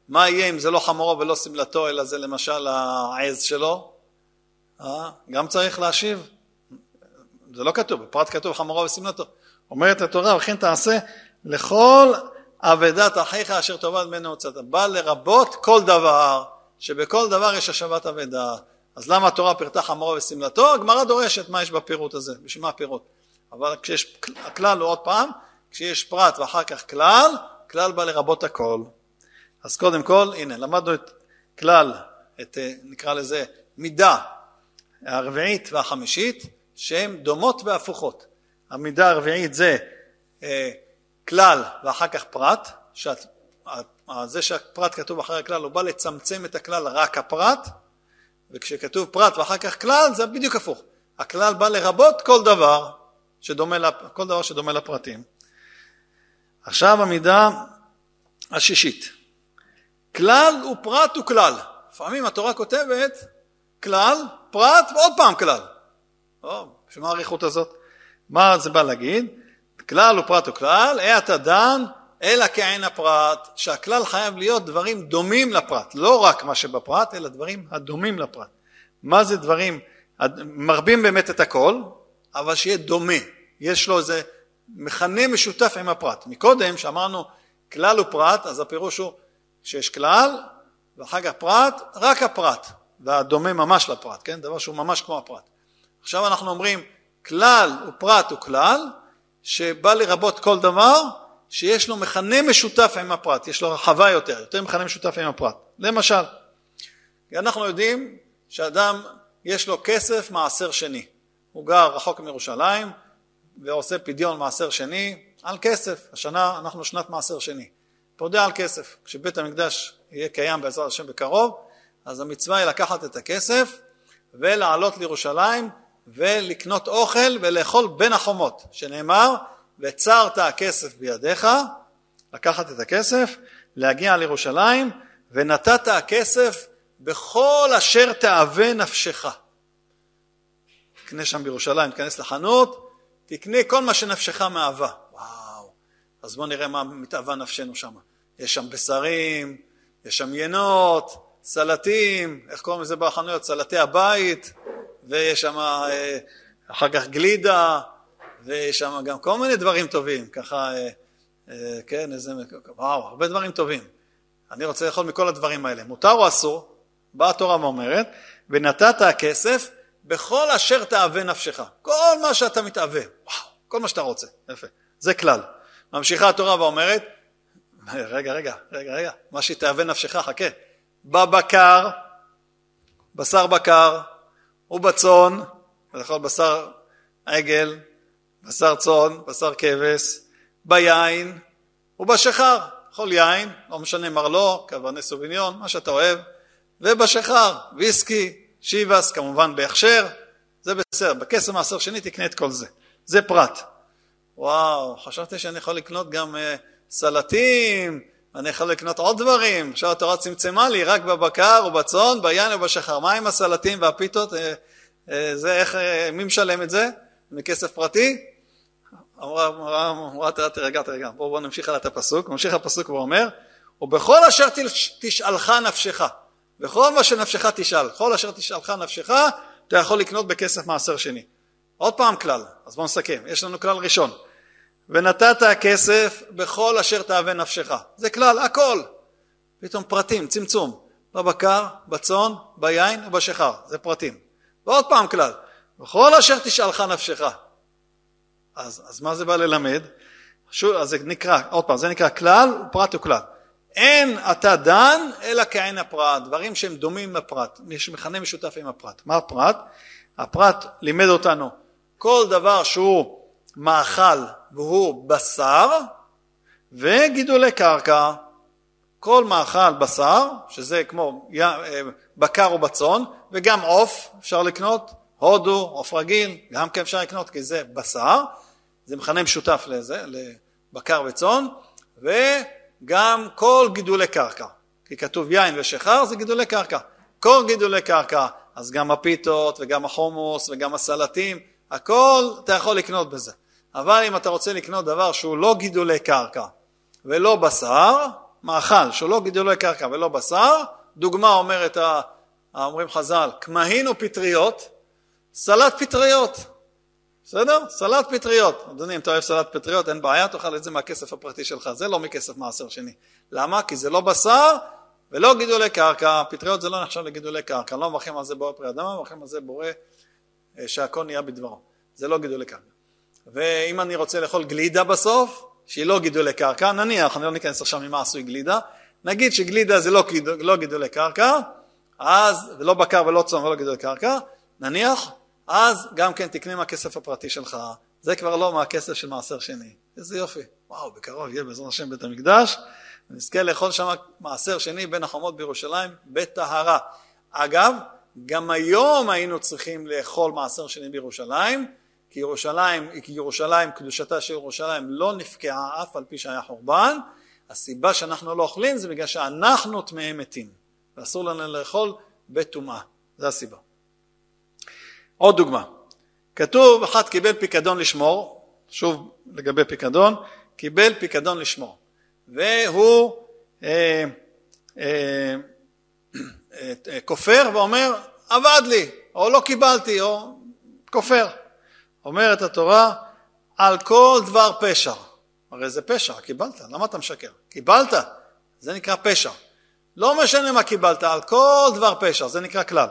מה יהיה אם זה לא חמורו ולא שמלתו, אלא זה למשל העז שלו? אה? גם צריך להשיב. זה לא כתוב, בפרט כתוב חמורו ושמלתו. אומרת התורה, וכן תעשה לכל אבדת אחיך אשר תאבד ממנו הוצאת. בא לרבות כל דבר, שבכל דבר יש השבת אבדה. אז למה התורה פירטה חמורו ושמלתו? הגמרא דורשת מה יש בפירוט הזה, בשביל מה הפירוט. אבל כשיש, הכלל הוא עוד פעם, כשיש פרט ואחר כך כלל, כלל בא לרבות הכל. אז קודם כל, הנה, למדנו את כלל, את נקרא לזה מידה הרביעית והחמישית, שהן דומות והפוכות. המידה הרביעית זה אה, כלל ואחר כך פרט, שאת, זה שהפרט כתוב אחרי הכלל הוא בא לצמצם את הכלל רק הפרט, וכשכתוב פרט ואחר כך כלל זה בדיוק הפוך. הכלל בא לרבות כל דבר שדומה, כל דבר שדומה לפרטים. עכשיו המידה השישית. כלל ופרט וכלל. לפעמים התורה כותבת כלל, פרט ועוד פעם כלל. בשביל מה האריכות הזאת? מה זה בא להגיד? כלל ופרט וכלל, אה אתה דן, אלא כעין הפרט, שהכלל חייב להיות דברים דומים לפרט, לא רק מה שבפרט, אלא דברים הדומים לפרט. מה זה דברים, מרבים באמת את הכל, אבל שיהיה דומה, יש לו איזה מכנה משותף עם הפרט. מקודם, שאמרנו כלל ופרט, אז הפירוש הוא שיש כלל, ואחר כך פרט, רק הפרט, והדומה ממש לפרט, כן? דבר שהוא ממש כמו הפרט. עכשיו אנחנו אומרים כלל ופרט הוא כלל, שבא לרבות כל דבר שיש לו מכנה משותף עם הפרט, יש לו רחבה יותר, יותר מכנה משותף עם הפרט. למשל, אנחנו יודעים שאדם יש לו כסף מעשר שני, הוא גר רחוק מירושלים ועושה פדיון מעשר שני על כסף, השנה אנחנו שנת מעשר שני, פודה על כסף, כשבית המקדש יהיה קיים בעזרת השם בקרוב, אז המצווה היא לקחת את הכסף ולעלות לירושלים ולקנות אוכל ולאכול בין החומות, שנאמר וצרת הכסף בידיך, לקחת את הכסף, להגיע לירושלים ונתת הכסף בכל אשר תאווה נפשך. תקנה שם בירושלים, תיכנס לחנות, תקנה כל מה שנפשך מאהבה. וואו, אז בואו נראה מה מתאווה נפשנו שם. יש שם בשרים, יש שם ינות, סלטים, איך קוראים לזה בחנויות? סלטי הבית, ויש שם אה, אחר כך גלידה, ויש שם גם כל מיני דברים טובים, ככה, אה, אה, כן, איזה, וואו, הרבה דברים טובים. אני רוצה לאכול מכל הדברים האלה. מותר או אסור? באה התורה ואומרת, ונתת הכסף בכל אשר תאווה נפשך. כל מה שאתה מתאווה, וואו, כל מה שאתה רוצה, יפה, זה כלל. ממשיכה התורה ואומרת, רגע, רגע, רגע, רגע, מה שתאווה נפשך, חכה. בבקר, בשר בקר, ובצאן, לאכול בשר עגל, בשר צאן, בשר כבש, ביין ובשחר. לאכול יין, לא משנה מרלו, קברני סוביניון, מה שאתה אוהב, ובשחר, ויסקי, שיבס, כמובן בהכשר, זה בסדר, בכסף מעשר שני תקנה את כל זה. זה פרט. וואו, חשבתי שאני יכול לקנות גם uh, סלטים, אני יכול לקנות עוד דברים, עכשיו התורה צמצמה לי רק בבקר ובצאן, ביין ובשחר. מה עם הסלטים והפיתות? Uh, uh, זה איך, uh, מי משלם את זה? מכסף פרטי? אמרה, אמרה, תראה, תרגע, תרגע, בואו בוא נמשיך הלאה את הפסוק, ממשיך הפסוק ואומר, ובכל אשר תשאלך נפשך, וכל מה שנפשך תשאל, כל אשר תשאלך נפשך, אתה יכול לקנות בכסף מעשר שני. עוד פעם כלל, אז בואו נסכם, יש לנו כלל ראשון, ונתת הכסף בכל אשר תאווה נפשך, זה כלל, הכל, פתאום פרטים, צמצום, בבקר, בצאן, ביין ובשחר, זה פרטים. ועוד פעם כלל, בכל אשר תשאלך נפשך, אז, אז מה זה בא ללמד? שוב, אז זה נקרא, עוד פעם, זה נקרא כלל, פרט וכלל. אין אתה דן אלא כעין הפרט, דברים שהם דומים לפרט, יש מכנה משותף עם הפרט. מה הפרט? הפרט לימד אותנו כל דבר שהוא מאכל והוא בשר וגידולי קרקע, כל מאכל בשר, שזה כמו אה, בקר או בצאן, וגם עוף אפשר לקנות, הודו, עוף רגיל, גם כן אפשר לקנות כי זה בשר, זה מכנה משותף לזה, לבקר וצאן, וגם כל גידולי קרקע, כי כתוב יין ושחר זה גידולי קרקע. כל גידולי קרקע, אז גם הפיתות וגם החומוס וגם הסלטים, הכל אתה יכול לקנות בזה. אבל אם אתה רוצה לקנות דבר שהוא לא גידולי קרקע ולא בשר, מאכל שהוא לא גידולי קרקע ולא בשר, דוגמה אומרת, אומרים חז"ל, כמהין ופטריות, סלט פטריות. בסדר? סלט פטריות. אדוני, אם אתה אוהב סלט פטריות, אין בעיה, תאכל את זה מהכסף הפרטי שלך. זה לא מכסף מעשר שני. למה? כי זה לא בשר ולא גידולי קרקע. פטריות זה לא נחשב לגידולי קרקע. לא מברכים על זה בורא פרי אדמה, מברכים על זה בורא שהכל נהיה בדברו. זה לא גידולי קרקע. ואם אני רוצה לאכול גלידה בסוף, שהיא לא גידולי קרקע, נניח, אני לא ניכנס עכשיו ממה עשוי גלידה, נגיד שגלידה זה לא, לא גידולי קרקע, אז, ולא בקר ולא צום ולא גידולי קרקע, נניח אז גם כן תקנה מהכסף הפרטי שלך, זה כבר לא מהכסף של מעשר שני. איזה יופי. וואו, בקרוב יהיה בעזרת השם בית המקדש, ונזכה לאכול שם מעשר שני בין החומות בירושלים בטהרה. אגב, גם היום היינו צריכים לאכול מעשר שני בירושלים, כי ירושלים, כי ירושלים, קדושתה של ירושלים לא נפקעה אף על פי שהיה חורבן, הסיבה שאנחנו לא אוכלים זה בגלל שאנחנו טמאי מתים, ואסור לנו לאכול בטומאה, זה הסיבה. עוד דוגמה, כתוב אחד קיבל פיקדון לשמור, שוב לגבי פיקדון, קיבל פיקדון לשמור, והוא אה, אה, אה, אה, כופר ואומר עבד לי, או לא קיבלתי, או כופר. אומרת התורה על כל דבר פשע, הרי זה פשע, קיבלת, למה אתה משקר? קיבלת, זה נקרא פשע. לא משנה מה קיבלת, על כל דבר פשע, זה נקרא כלל.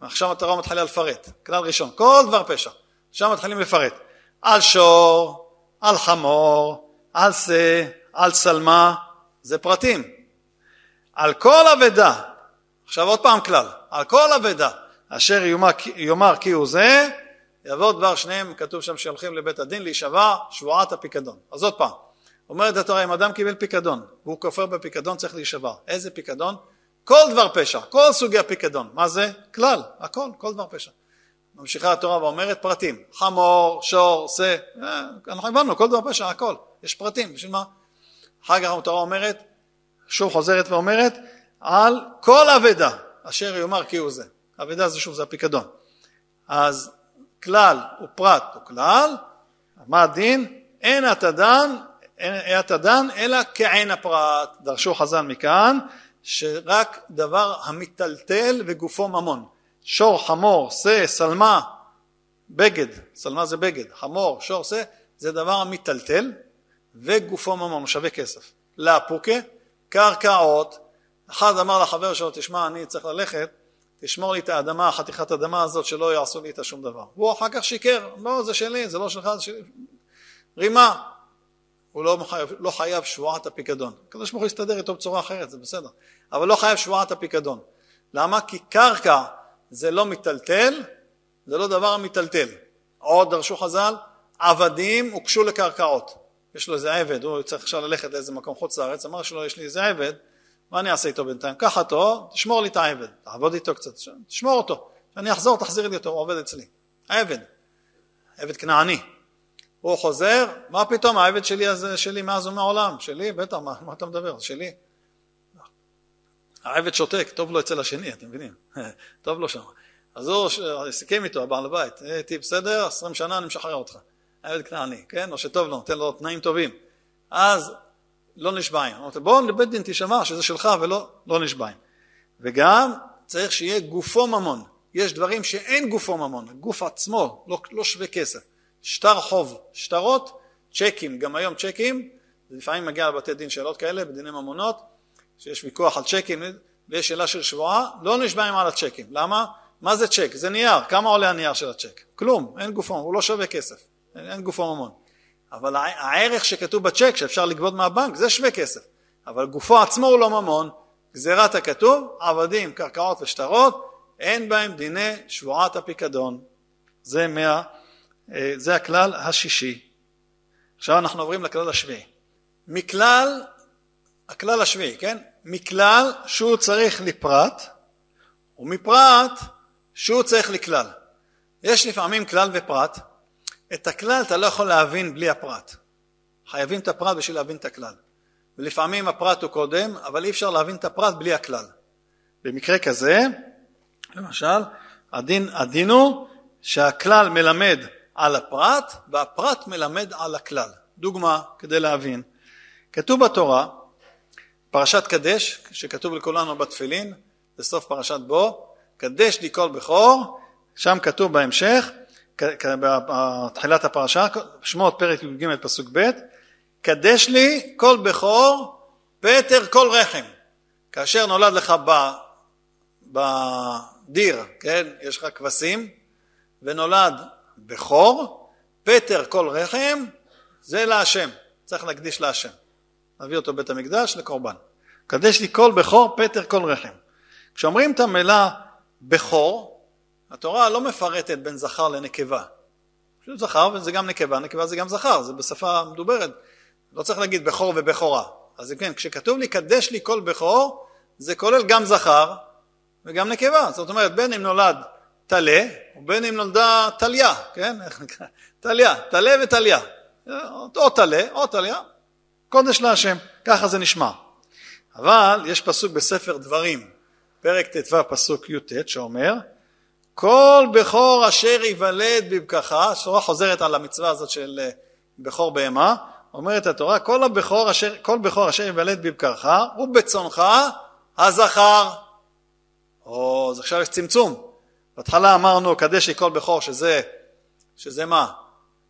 עכשיו התורה מתחילה לפרט, כלל ראשון, כל דבר פשע, עכשיו מתחילים לפרט, על שור, על חמור, על שא, על שלמה, זה פרטים. על כל אבדה, עכשיו עוד פעם כלל, על כל אבדה, אשר יאמר כי הוא זה, יבוא דבר שניהם, כתוב שם שהולכים לבית הדין להישבע שבועת הפיקדון. אז עוד פעם, אומרת התורה, אם אדם קיבל פיקדון והוא כופר בפיקדון צריך להישבע. איזה פיקדון? כל דבר פשע, כל סוגי הפיקדון. מה זה? כלל, הכל, כל דבר פשע. ממשיכה התורה ואומרת פרטים, חמור, שור, שא, אה, אנחנו הבנו, כל דבר פשע, הכל, יש פרטים, בשביל מה? אחר כך התורה אומרת, שוב חוזרת ואומרת, על כל אבדה אשר יאמר כי הוא זה. אבדה זה שוב, זה הפיקדון. אז כלל ופרט הוא כלל, מה הדין? אין אתה דן, אין אתה דן אלא כעין הפרט. דרשו חז"ל מכאן, שרק דבר המטלטל וגופו ממון. שור, חמור, שא, שלמה, בגד, שלמה זה בגד, חמור, שור, שא, זה דבר המטלטל וגופו ממון, שווה כסף. לאפוקה, קרקעות, אחד אמר לחבר שלו, תשמע, אני צריך ללכת, תשמור לי את האדמה, חתיכת האדמה הזאת, שלא יעשו לי איתה שום דבר. והוא אחר כך שיקר, לא, זה שלי, זה לא שלך, זה שלי. רימה. הוא לא חייב, לא חייב שבועת הפיקדון. הקדוש ברוך הוא יסתדר איתו בצורה אחרת, זה בסדר. אבל לא חייב שבועת הפיקדון. למה? כי קרקע זה לא מיטלטל, זה לא דבר המיטלטל. עוד דרשו חז"ל, עבדים הוקשו לקרקעות. יש לו איזה עבד, הוא צריך עכשיו ללכת לאיזה מקום חוץ לארץ, אמר שלו יש לי איזה עבד, מה אני אעשה איתו בינתיים? קח אותו, תשמור לי את העבד, תעבוד איתו קצת, תשמור אותו, כשאני אחזור תחזיר לי אותו, הוא עובד אצלי. העבד, עבד כנעני. הוא חוזר, מה פתאום, העבד שלי הזה שלי מאז ומעולם, שלי, בטח, מה, מה אתה מדבר, שלי. העבד שותק, טוב לו אצל השני, אתם מבינים? טוב לו שם. אז הוא סיכם איתו, הבעל הבית, הייתי בסדר, עשרים שנה אני משחרר אותך. העבד כנעני, כן? או שטוב לו, נותן לו תנאים טובים. אז לא נשבעים. אמרתי, בואו לבית דין תשמע שזה שלך ולא לא נשבעים. וגם צריך שיהיה גופו ממון. יש דברים שאין גופו ממון, הגוף עצמו לא, לא שווה כסף. שטר חוב, שטרות, צ'קים, גם היום צ'קים, לפעמים מגיע לבתי דין שאלות כאלה בדיני ממונות, שיש ויכוח על צ'קים ויש שאלה של שבועה, לא נשבעים על הצ'קים. למה? מה זה צ'ק? זה נייר, כמה עולה הנייר של הצ'ק? כלום, אין גופו, הוא לא שווה כסף, אין, אין גופו ממון. אבל הערך שכתוב בצ'ק שאפשר לגבות מהבנק זה שווה כסף, אבל גופו עצמו הוא לא ממון, גזירת הכתוב, עבדים, קרקעות ושטרות, אין בהם דיני שבועת הפיקדון. זה, מה, אה, זה הכלל השישי. עכשיו אנחנו עוברים לכלל השביעי. מכלל, הכלל השביעי, כן? מכלל שהוא צריך לפרט, ומפרט שהוא צריך לכלל. יש לפעמים כלל ופרט, את הכלל אתה לא יכול להבין בלי הפרט. חייבים את הפרט בשביל להבין את הכלל. ולפעמים הפרט הוא קודם, אבל אי אפשר להבין את הפרט בלי הכלל. במקרה כזה, למשל, הדין, הדין הוא שהכלל מלמד על הפרט והפרט מלמד על הכלל. דוגמה כדי להבין. כתוב בתורה, פרשת קדש, שכתוב לכולנו בתפילין, בסוף פרשת בו, קדש לי כל בכור, שם כתוב בהמשך, בתחילת הפרשה, שמות פרק י"ג פסוק ב', קדש לי כל בכור פטר כל רחם. כאשר נולד לך בדיר, כן, יש לך כבשים, ונולד בכור, פטר כל רחם, זה להשם, צריך להקדיש להשם. נביא אותו בית המקדש לקורבן. קדש לי כל בכור, פטר כל רחם. כשאומרים את המילה בכור, התורה לא מפרטת בין זכר לנקבה. פשוט זכר וזה גם נקבה, נקבה זה גם זכר, זה בשפה מדוברת. לא צריך להגיד בכור ובכורה. אז כן, כשכתוב לי קדש לי כל בכור, זה כולל גם זכר וגם נקבה. זאת אומרת, בין אם נולד טלה, ובין אם נולדה טליה, כן? איך נקרא? טליה, טלה וטליה. או טלה או טליה, קודש להשם, ככה זה נשמע. אבל יש פסוק בספר דברים, פרק ט"ו פסוק י"ט שאומר כל בכור אשר ייוולד בבקך, התורה חוזרת על המצווה הזאת של אה, בכור בהמה, אומרת התורה, כל הבכור אשר, כל בכור אשר ייוולד בבקרך, ובצונך הזכר. או, אז עכשיו יש צמצום. בהתחלה אמרנו, קדש לי כל בכור, שזה, שזה מה?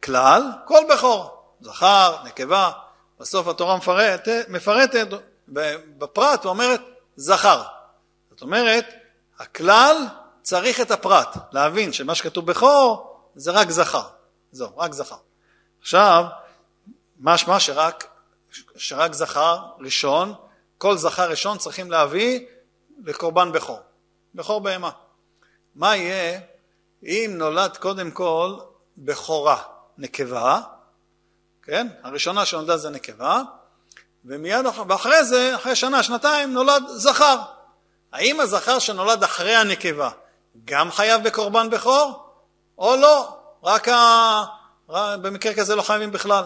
כלל, כל בכור. זכר, נקבה. בסוף התורה מפרטת, מפרטת בפרט ואומרת זכר. זאת אומרת, הכלל צריך את הפרט, להבין שמה שכתוב בכור זה רק זכר. זהו, רק זכר. עכשיו, משמע שרק, שרק זכר ראשון, כל זכר ראשון צריכים להביא לקורבן בכור. בכור בהמה. מה יהיה אם נולד קודם כל בכורה, נקבה, כן? הראשונה שנולדה זה נקבה, ומיד אחרי זה, אחרי שנה, שנתיים, נולד זכר. האם הזכר שנולד אחרי הנקבה גם חייב בקורבן בכור, או לא? רק ה... במקרה כזה לא חייבים בכלל.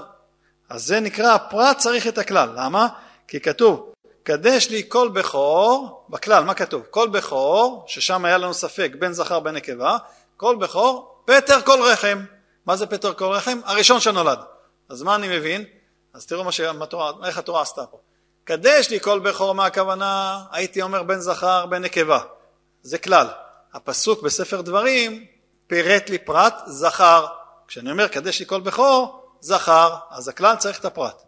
אז זה נקרא הפרט צריך את הכלל. למה? כי כתוב, קדש לי כל בכור, בכלל, מה כתוב? כל בכור, ששם היה לנו ספק בין זכר בין נקבה, כל בכור, פטר כל רחם. מה זה פטר כל רחם? הראשון שנולד. אז מה אני מבין? אז תראו מה שהתורה, איך התורה עשתה פה. קדש לי כל בכור, מה הכוונה? הייתי אומר בין זכר בין נקבה. זה כלל. הפסוק בספר דברים פירט לי פרט זכר. כשאני אומר קדש לי כל בכור, זכר, אז הכלל צריך את הפרט.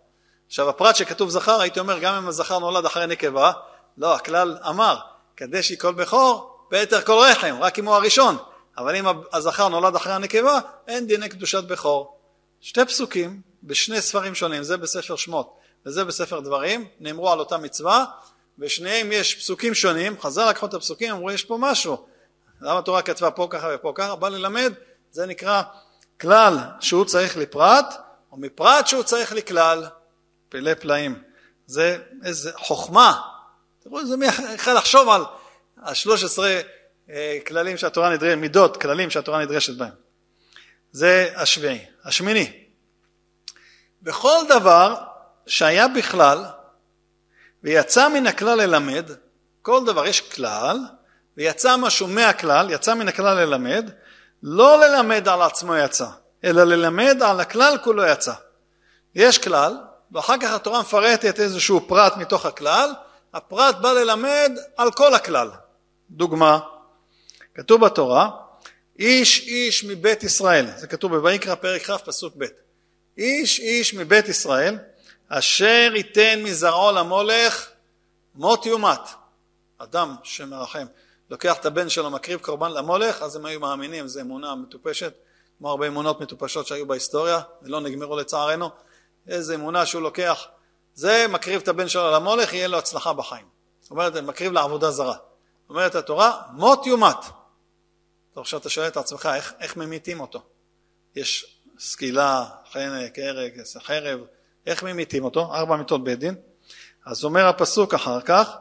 עכשיו הפרט שכתוב זכר, הייתי אומר גם אם הזכר נולד אחרי נקבה, לא, הכלל אמר, קדש לי כל בכור, פטר כל רחם, רק אם הוא הראשון. אבל אם הזכר נולד אחרי הנקבה, אין דיני קדושת בכור. שתי פסוקים בשני ספרים שונים, זה בספר שמות וזה בספר דברים, נאמרו על אותה מצווה, ושניהם יש פסוקים שונים, חז"ל לקחו את הפסוקים, אמרו יש פה משהו. למה התורה כתבה פה ככה ופה ככה? בא ללמד, זה נקרא כלל שהוא צריך לפרט, או מפרט שהוא צריך לכלל, פלא פלאים. זה איזה חוכמה. תראו, איזה מי יכול לחשוב על ה-13 אה, כללים שהתורה נדרשת, מידות, כללים שהתורה נדרשת בהם. זה השביעי. השמיני, בכל דבר שהיה בכלל ויצא מן הכלל ללמד, כל דבר יש כלל ויצא משהו מהכלל, יצא מן הכלל ללמד, לא ללמד על עצמו יצא, אלא ללמד על הכלל כולו יצא. יש כלל, ואחר כך התורה מפרטת איזשהו פרט מתוך הכלל, הפרט בא ללמד על כל הכלל. דוגמה, כתוב בתורה, איש איש מבית ישראל, זה כתוב בויקרא פרק כ' פסוק ב', איש איש מבית ישראל אשר ייתן מזרעו למולך מות יומת. אדם שמרחם לוקח את הבן שלו, מקריב קורבן למולך, אז הם היו מאמינים, זו אמונה מטופשת, כמו הרבה אמונות מטופשות שהיו בהיסטוריה, ולא נגמרו לצערנו. איזה אמונה שהוא לוקח, זה מקריב את הבן שלו למולך, יהיה לו הצלחה בחיים. זאת אומרת, מקריב לעבודה זרה. אומרת התורה, מות יומת. עכשיו אתה שואל את עצמך, איך, איך ממיתים אותו? יש סקילה, חנק, הרג, חרב, איך ממיתים אותו? ארבע מיתות בית דין. אז אומר הפסוק אחר כך,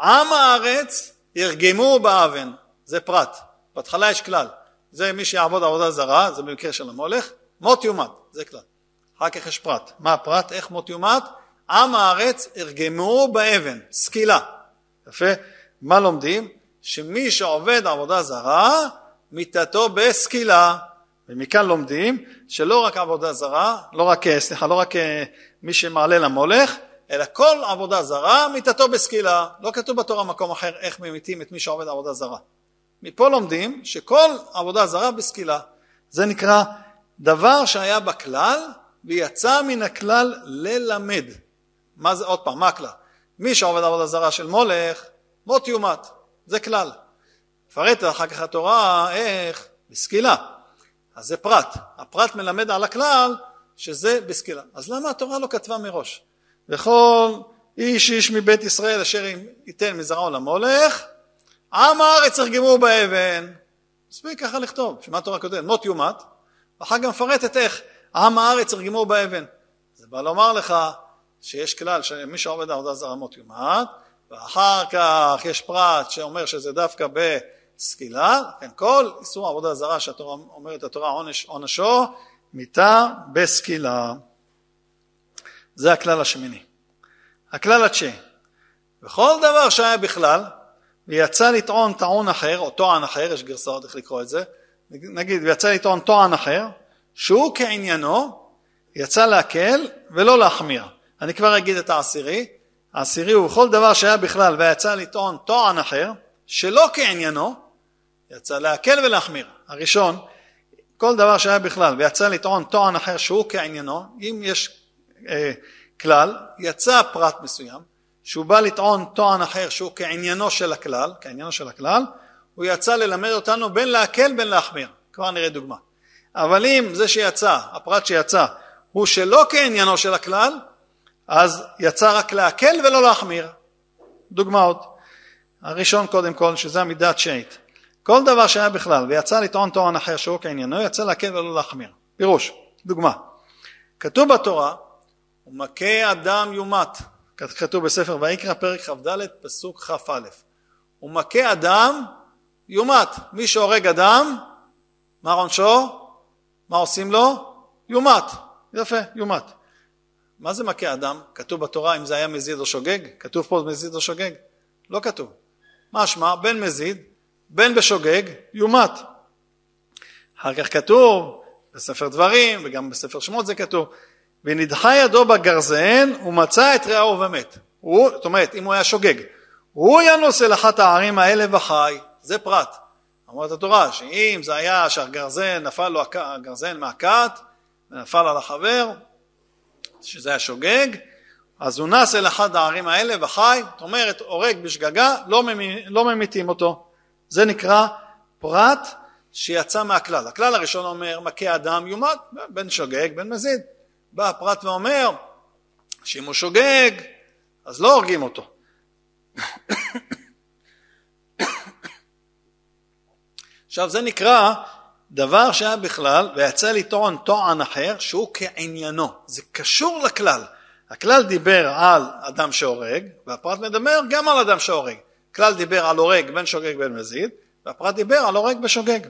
עם הארץ ירגמו באבן, זה פרט. בהתחלה יש כלל, זה מי שיעבוד עבודה זרה, זה במקרה של המולך, מות יומת, זה כלל. אחר כך יש פרט. מה הפרט? איך מות יומת? עם הארץ ירגמו באבן, סקילה. יפה. מה לומדים? שמי שעובד עבודה זרה, מיתתו בסקילה. ומכאן לומדים שלא רק עבודה זרה, לא רק, סליחה, לא רק אה, מי שמעלה למולך, אלא כל עבודה זרה מיתתו בסקילה. לא כתוב בתורה מקום אחר איך ממיתים את מי שעובד עבודה זרה. מפה לומדים שכל עבודה זרה בסקילה. זה נקרא דבר שהיה בכלל ויצא מן הכלל ללמד. מה זה, עוד פעם, מה הכלל? מי שעובד עבודה זרה של מולך, מות יומת. זה כלל. מפרטת אחר כך התורה איך? בסקילה. אז זה פרט. הפרט מלמד על הכלל שזה בסקילה. אז למה התורה לא כתבה מראש? וכל איש איש מבית ישראל אשר ייתן מזרעו למולך, עם הארץ ירגמו באבן. מספיק ככה לכתוב, שמה התורה כותבת? מות יומת, ואחר כך מפרטת איך עם הארץ ירגמו באבן. זה בא לומר לך שיש כלל שמי שעובד עבודה זרה מות יומת, ואחר כך יש פרט שאומר שזה דווקא בסקילה, כן, כל איסור עבודה זרה שהתורה אומרת התורה עונש, עונשו מיתה בסקילה. זה הכלל השמיני. הכלל התשיעי, בכל דבר שהיה בכלל, ויצא לטעון טעון אחר, או טוען אחר, יש גרסאות איך לקרוא את זה, נגיד ויצא לטעון טוען אחר, שהוא כעניינו יצא להקל ולא להחמיר. אני כבר אגיד את העשירי, העשירי הוא בכל דבר שהיה בכלל ויצא לטעון טוען אחר, שלא כעניינו, יצא להקל ולהחמיר. הראשון, כל דבר שהיה בכלל ויצא לטעון טוען אחר שהוא כעניינו, אם יש כלל, יצא פרט מסוים, שהוא בא לטעון טוען אחר שהוא כעניינו של הכלל, כעניינו של הכלל, הוא יצא ללמד אותנו בין להקל בין להחמיר. כבר נראה דוגמה. אבל אם זה שיצא, הפרט שיצא, הוא שלא כעניינו של הכלל, אז יצא רק להקל ולא להחמיר. דוגמאות. הראשון קודם כל, שזה המידה התשיעית. כל דבר שהיה בכלל ויצא לטעון טוען אחר שהוא כעניינו יצא להקל ולא להחמיר. פירוש, דוגמה, כתוב בתורה ומכה אדם יומת, כתוב בספר ויקרא פרק כ"ד פסוק כ"א ומכה אדם יומת, מי שהורג אדם מה עונשו? מה עושים לו? יומת, יפה, יומת. מה זה מכה אדם? כתוב בתורה אם זה היה מזיד או שוגג? כתוב פה מזיד או שוגג? לא כתוב. משמע בין מזיד בין בשוגג יומת. אחר כך כתוב בספר דברים וגם בספר שמות זה כתוב ונדחה ידו בגרזן ומצא את רעהו ומת. הוא, זאת אומרת אם הוא היה שוגג הוא ינוס אל אחת הערים האלה וחי זה פרט. אומרת התורה שאם זה היה שהגרזן נפל לו הגרזן מהכת ונפל על החבר שזה היה שוגג אז הוא נס אל אחד הערים האלה וחי, זאת אומרת הורג בשגגה, לא, ממי, לא ממיתים אותו. זה נקרא פרט שיצא מהכלל. הכלל הראשון אומר מכה אדם יומת, בין שוגג בין מזיד. בא הפרט ואומר שאם הוא שוגג אז לא הורגים אותו. עכשיו זה נקרא דבר שהיה בכלל ויצא לטעון טוען אחר שהוא כעניינו, זה קשור לכלל. הכלל דיבר על אדם שהורג, והפרט מדבר גם על אדם שהורג. הכלל דיבר על הורג בין שוגג בין מזיד, והפרט דיבר על הורג בשוגג.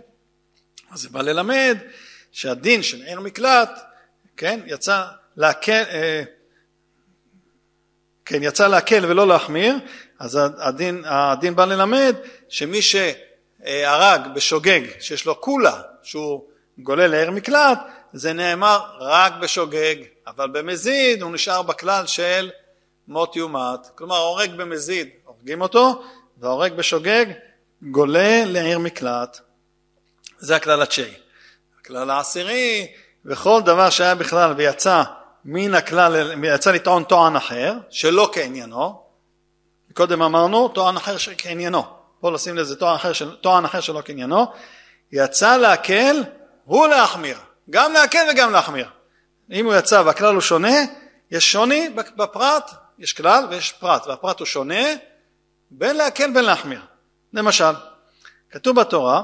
אז זה בא ללמד שהדין של עיר מקלט, כן, יצא להקל, אה, כן, יצא להקל ולא להחמיר, אז הדין, הדין בא ללמד שמי שהרג בשוגג, שיש לו כולה, שהוא גולל לעיר מקלט, זה נאמר רק בשוגג, אבל במזיד הוא נשאר בכלל של מות יומת, כלומר הורג במזיד, הורגים אותו, וההורג בשוגג גולה לעיר מקלט. זה הכלל התשיעי. הכלל העשירי, וכל דבר שהיה בכלל ויצא מן הכלל, ויצא לטעון טוען אחר, שלא כעניינו, קודם אמרנו טוען אחר כעניינו, פה לשים לזה טוען אחר, של, טוען אחר שלא כעניינו, יצא להקל הוא להחמיר, גם להקל וגם להחמיר. אם הוא יצא והכלל הוא שונה, יש שוני בפרט, יש כלל ויש פרט, והפרט הוא שונה בין להקל בין להחמיר. למשל, כתוב בתורה,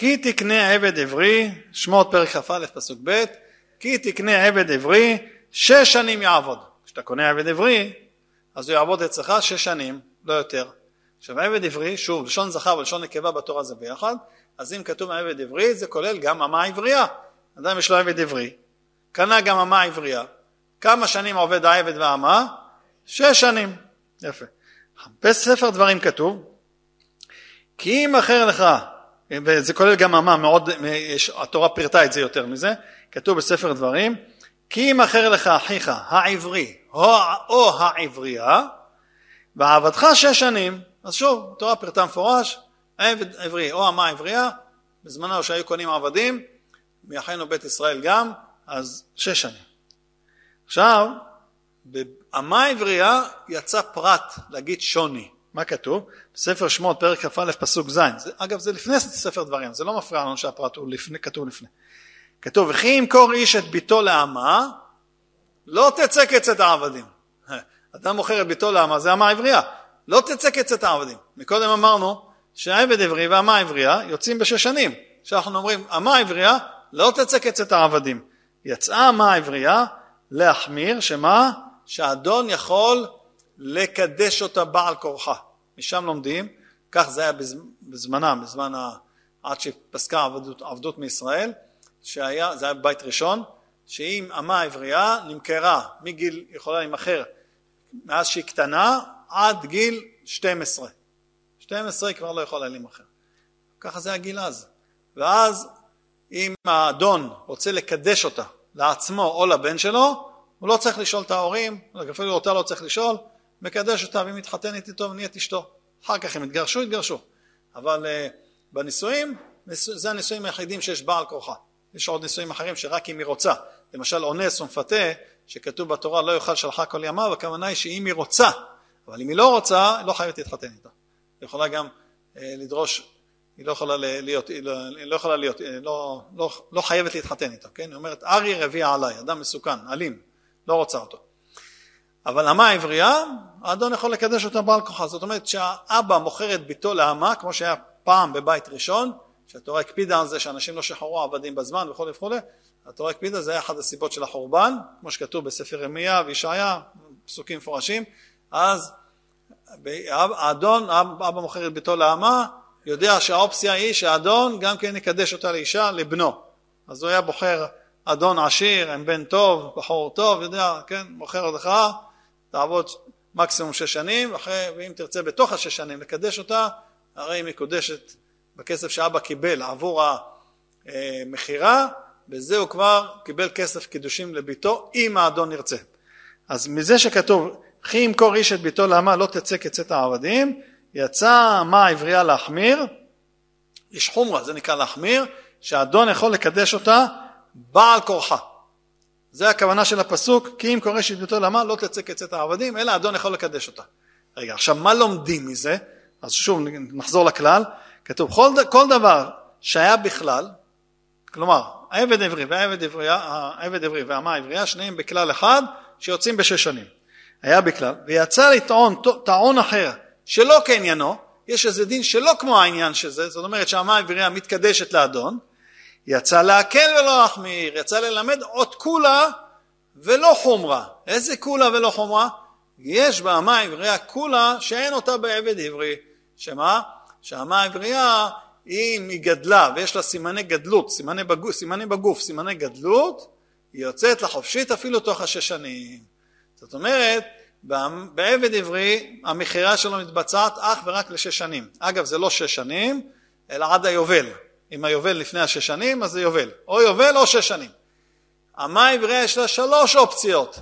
כי תקנה עבד עברי, שמות פרק כ"א פסוק ב', כי תקנה עבד עברי, שש שנים יעבוד. כשאתה קונה עבד עברי, אז הוא יעבוד אצלך שש שנים, לא יותר. עכשיו עבד עברי, שוב, לשון זכר ולשון נקבה בתורה זה ביחד, אז אם כתוב עבד עברי, זה כולל גם אמה עברייה. אדם יש לו עבד עברי, קנה גם אמה עברייה. כמה שנים עובד העבד והאמה? שש שנים. יפה. בספר דברים כתוב, כי אם אחר לך, וזה כולל גם אמה, מאוד, התורה פירטה את זה יותר מזה, כתוב בספר דברים, כי אם אחר לך אחיך העברי או, או העברייה, ועבדך שש שנים, אז שוב, התורה פירטה מפורש, עבד עברי או אמה עברייה, בזמנו שהיו קונים עבדים, מאחינו בית ישראל גם, אז שש שנים. עכשיו, באמה עברייה יצא פרט להגיד שוני. מה כתוב? בספר שמות פרק כ"א פסוק ז', אגב זה לפני ספר דברים, זה לא מפריע לנו שהפרט הוא לפני, כתוב לפני. כתוב וכי ימכור איש את ביתו לאמה לא תצא קצת העבדים. אדם מוכר את ביתו לאמה זה אמה עברייה, לא תצא קצת העבדים. מקודם אמרנו שהעבד עברי והאמה עברייה יוצאים בשש שנים. כשאנחנו אומרים אמה עברייה לא תצא קצת העבדים. יצאה אמה עברייה להחמיר שמה? שהאדון יכול לקדש אותה בעל כורחה. משם לומדים, כך זה היה בזמנם, בזמן ה... עד שפסקה עבדות, עבדות מישראל, שהיה, זה היה בית ראשון, שאם אמה עברייה נמכרה מגיל, יכולה להימכר מאז שהיא קטנה עד גיל 12. 12 היא כבר לא יכולה להימכר. ככה זה הגיל אז. ואז אם האדון רוצה לקדש אותה לעצמו או לבן שלו, הוא לא צריך לשאול את ההורים, אפילו אותה לא צריך לשאול, מקדש אותה והיא מתחתנת איתו ונהיית אשתו. אחר כך הם יתגרשו, יתגרשו. אבל uh, בנישואים, זה הנישואים היחידים שיש בעל כורחה. יש עוד נישואים אחרים שרק אם היא רוצה. למשל אונס ומפתה, שכתוב בתורה לא יאכל שלחה כל ימיו, הכוונה היא שאם היא רוצה, אבל אם היא לא רוצה, היא לא חייבת להתחתן איתה. היא יכולה גם uh, לדרוש, היא לא יכולה להיות, היא לא, לא יכולה להיות, לא, לא, לא חייבת להתחתן איתה, כן? היא אומרת, אריה רביע עליי, אדם מסוכן, אלים, לא רוצה אותו. אבל אמה עברייה, האדון יכול לקדש אותה בעל כוחה. זאת אומרת שהאבא מוכר את ביתו לאמה, כמו שהיה פעם בבית ראשון, שהתורה הקפידה על זה שאנשים לא שחררו עבדים בזמן וכולי וכולי, התורה הקפידה, זה היה אחת הסיבות של החורבן, כמו שכתוב בספר ירמיה וישעיה, פסוקים מפורשים, אז האדון, אבא מוכר את ביתו לאמה, יודע שהאופציה היא שהאדון גם כן יקדש אותה לאישה, לבנו. אז הוא היה בוחר אדון עשיר, עם בן טוב, בחור טוב, יודע, כן, מוכר לך, תעבוד מקסימום שש שנים, אחרי, ואם תרצה בתוך השש שנים לקדש אותה, הרי היא מקודשת בכסף שאבא קיבל עבור המכירה, בזה הוא כבר קיבל כסף קידושים לביתו, אם האדון ירצה. אז מזה שכתוב, וכי ימכור איש את ביתו לאמה לא תצא כצאת העבדים, יצא אמה עברייה להחמיר, איש חומרה, זה נקרא להחמיר, שהאדון יכול לקדש אותה בעל כורחה. זה הכוונה של הפסוק, כי אם קורא שדמותו למה לא תצא כצאת העבדים, אלא האדון יכול לקדש אותה. רגע, עכשיו מה לומדים מזה? אז שוב נחזור לכלל, כתוב כל, כל דבר שהיה בכלל, כלומר העבד עברי והעבד עברי, העבד עברי והמה עברייה, שניהם בכלל אחד שיוצאים בשש שנים. היה בכלל, ויצא לטעון טעון אחר שלא כעניינו, יש איזה דין שלא כמו העניין שזה, זאת אומרת שהמה העברייה מתקדשת לאדון, יצא להקל ולא להחמיר, יצא ללמד עוד כולה ולא חומרה. איזה כולה ולא חומרה? יש באמה העברייה כולה שאין אותה בעבד עברי. שמה? שהאמה העברייה אם היא גדלה ויש לה סימני גדלות, סימני בגוף, סימני בגוף, סימני גדלות, היא יוצאת לחופשית אפילו תוך השש שנים. זאת אומרת, בעבד עברי המכירה שלו מתבצעת אך ורק לשש שנים. אגב, זה לא שש שנים, אלא עד היובל. אם היובל לפני השש שנים, אז זה יובל. או יובל או שש שנים. עברייה יש לה שלוש אופציות.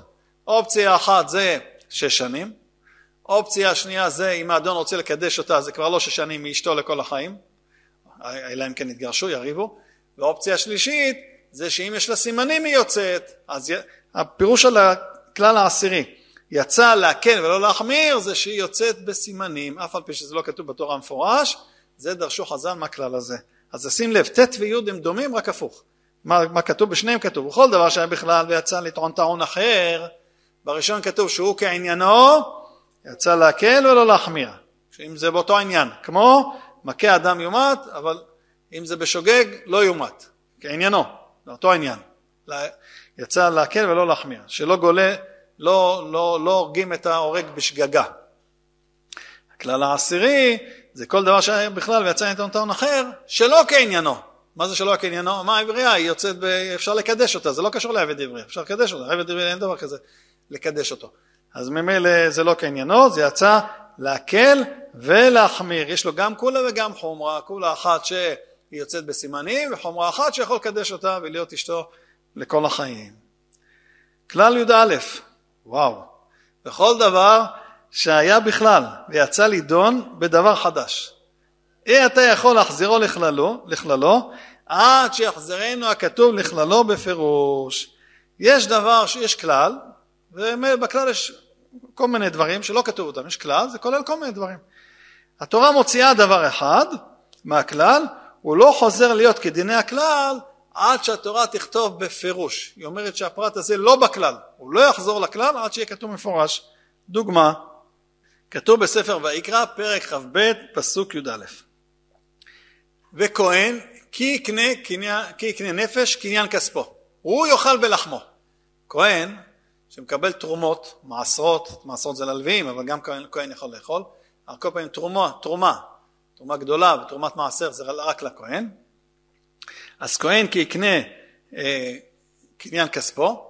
אופציה אחת זה שש שנים. אופציה שנייה זה אם האדון רוצה לקדש אותה, זה כבר לא שש שנים מאשתו לכל החיים. אלא אם כן יתגרשו, יריבו. ואופציה שלישית זה שאם יש לה סימנים היא יוצאת. אז הפירוש על הכלל העשירי, יצא להקל ולא להחמיר, זה שהיא יוצאת בסימנים, אף על פי שזה לא כתוב בתורה המפורש, זה דרשו חז"ל מהכלל הזה. אז שים לב, ט' וי' הם דומים, רק הפוך. מה, מה כתוב? בשניהם כתוב. בכל דבר שהיה בכלל ויצא לטעון טעון אחר, בראשון כתוב שהוא כעניינו, יצא להקל ולא להחמיר. אם זה באותו עניין. כמו מכה אדם יומת, אבל אם זה בשוגג, לא יומת. כעניינו, זה אותו עניין. יצא להקל ולא להחמיר. שלא גולה, לא, לא, לא הורגים את ההורג בשגגה. הכלל העשירי זה כל דבר שהיה בכלל ויצא ניתן טעון אחר, שלא כעניינו. מה זה שלא כעניינו? מה העברייה? היא יוצאת, ב... אפשר לקדש אותה, זה לא קשור לעבד עברי, אפשר לקדש אותה, עבד עברי אין דבר כזה לקדש אותו. אז ממילא זה לא כעניינו, זה יצא להקל ולהחמיר. יש לו גם כולה וגם חומרה, כולה אחת שהיא יוצאת בסימנים, וחומרה אחת שיכול לקדש אותה ולהיות אשתו לכל החיים. כלל י"א, וואו, בכל דבר שהיה בכלל ויצא לידון בדבר חדש. אי אתה יכול להחזירו לכללו, לכללו עד שיחזרנו הכתוב לכללו בפירוש. יש דבר, יש כלל, ובכלל יש כל מיני דברים שלא כתוב אותם, יש כלל, זה כולל כל מיני דברים. התורה מוציאה דבר אחד מהכלל, הוא לא חוזר להיות כדיני הכלל עד שהתורה תכתוב בפירוש. היא אומרת שהפרט הזה לא בכלל, הוא לא יחזור לכלל עד שיהיה כתוב מפורש. דוגמה, כתוב בספר ויקרא, פרק כ"ב, פסוק י"א. וכהן כי יקנה, כי יקנה נפש קניין כספו, הוא יאכל בלחמו. כהן שמקבל תרומות, מעשרות, מעשרות זה ללוויים, אבל גם כהן, כהן יכול לאכול, על כל פעמים תרומה, תרומה, תרומה גדולה ותרומת מעשר זה רק לכהן. אז כהן כי יקנה אה, קניין כספו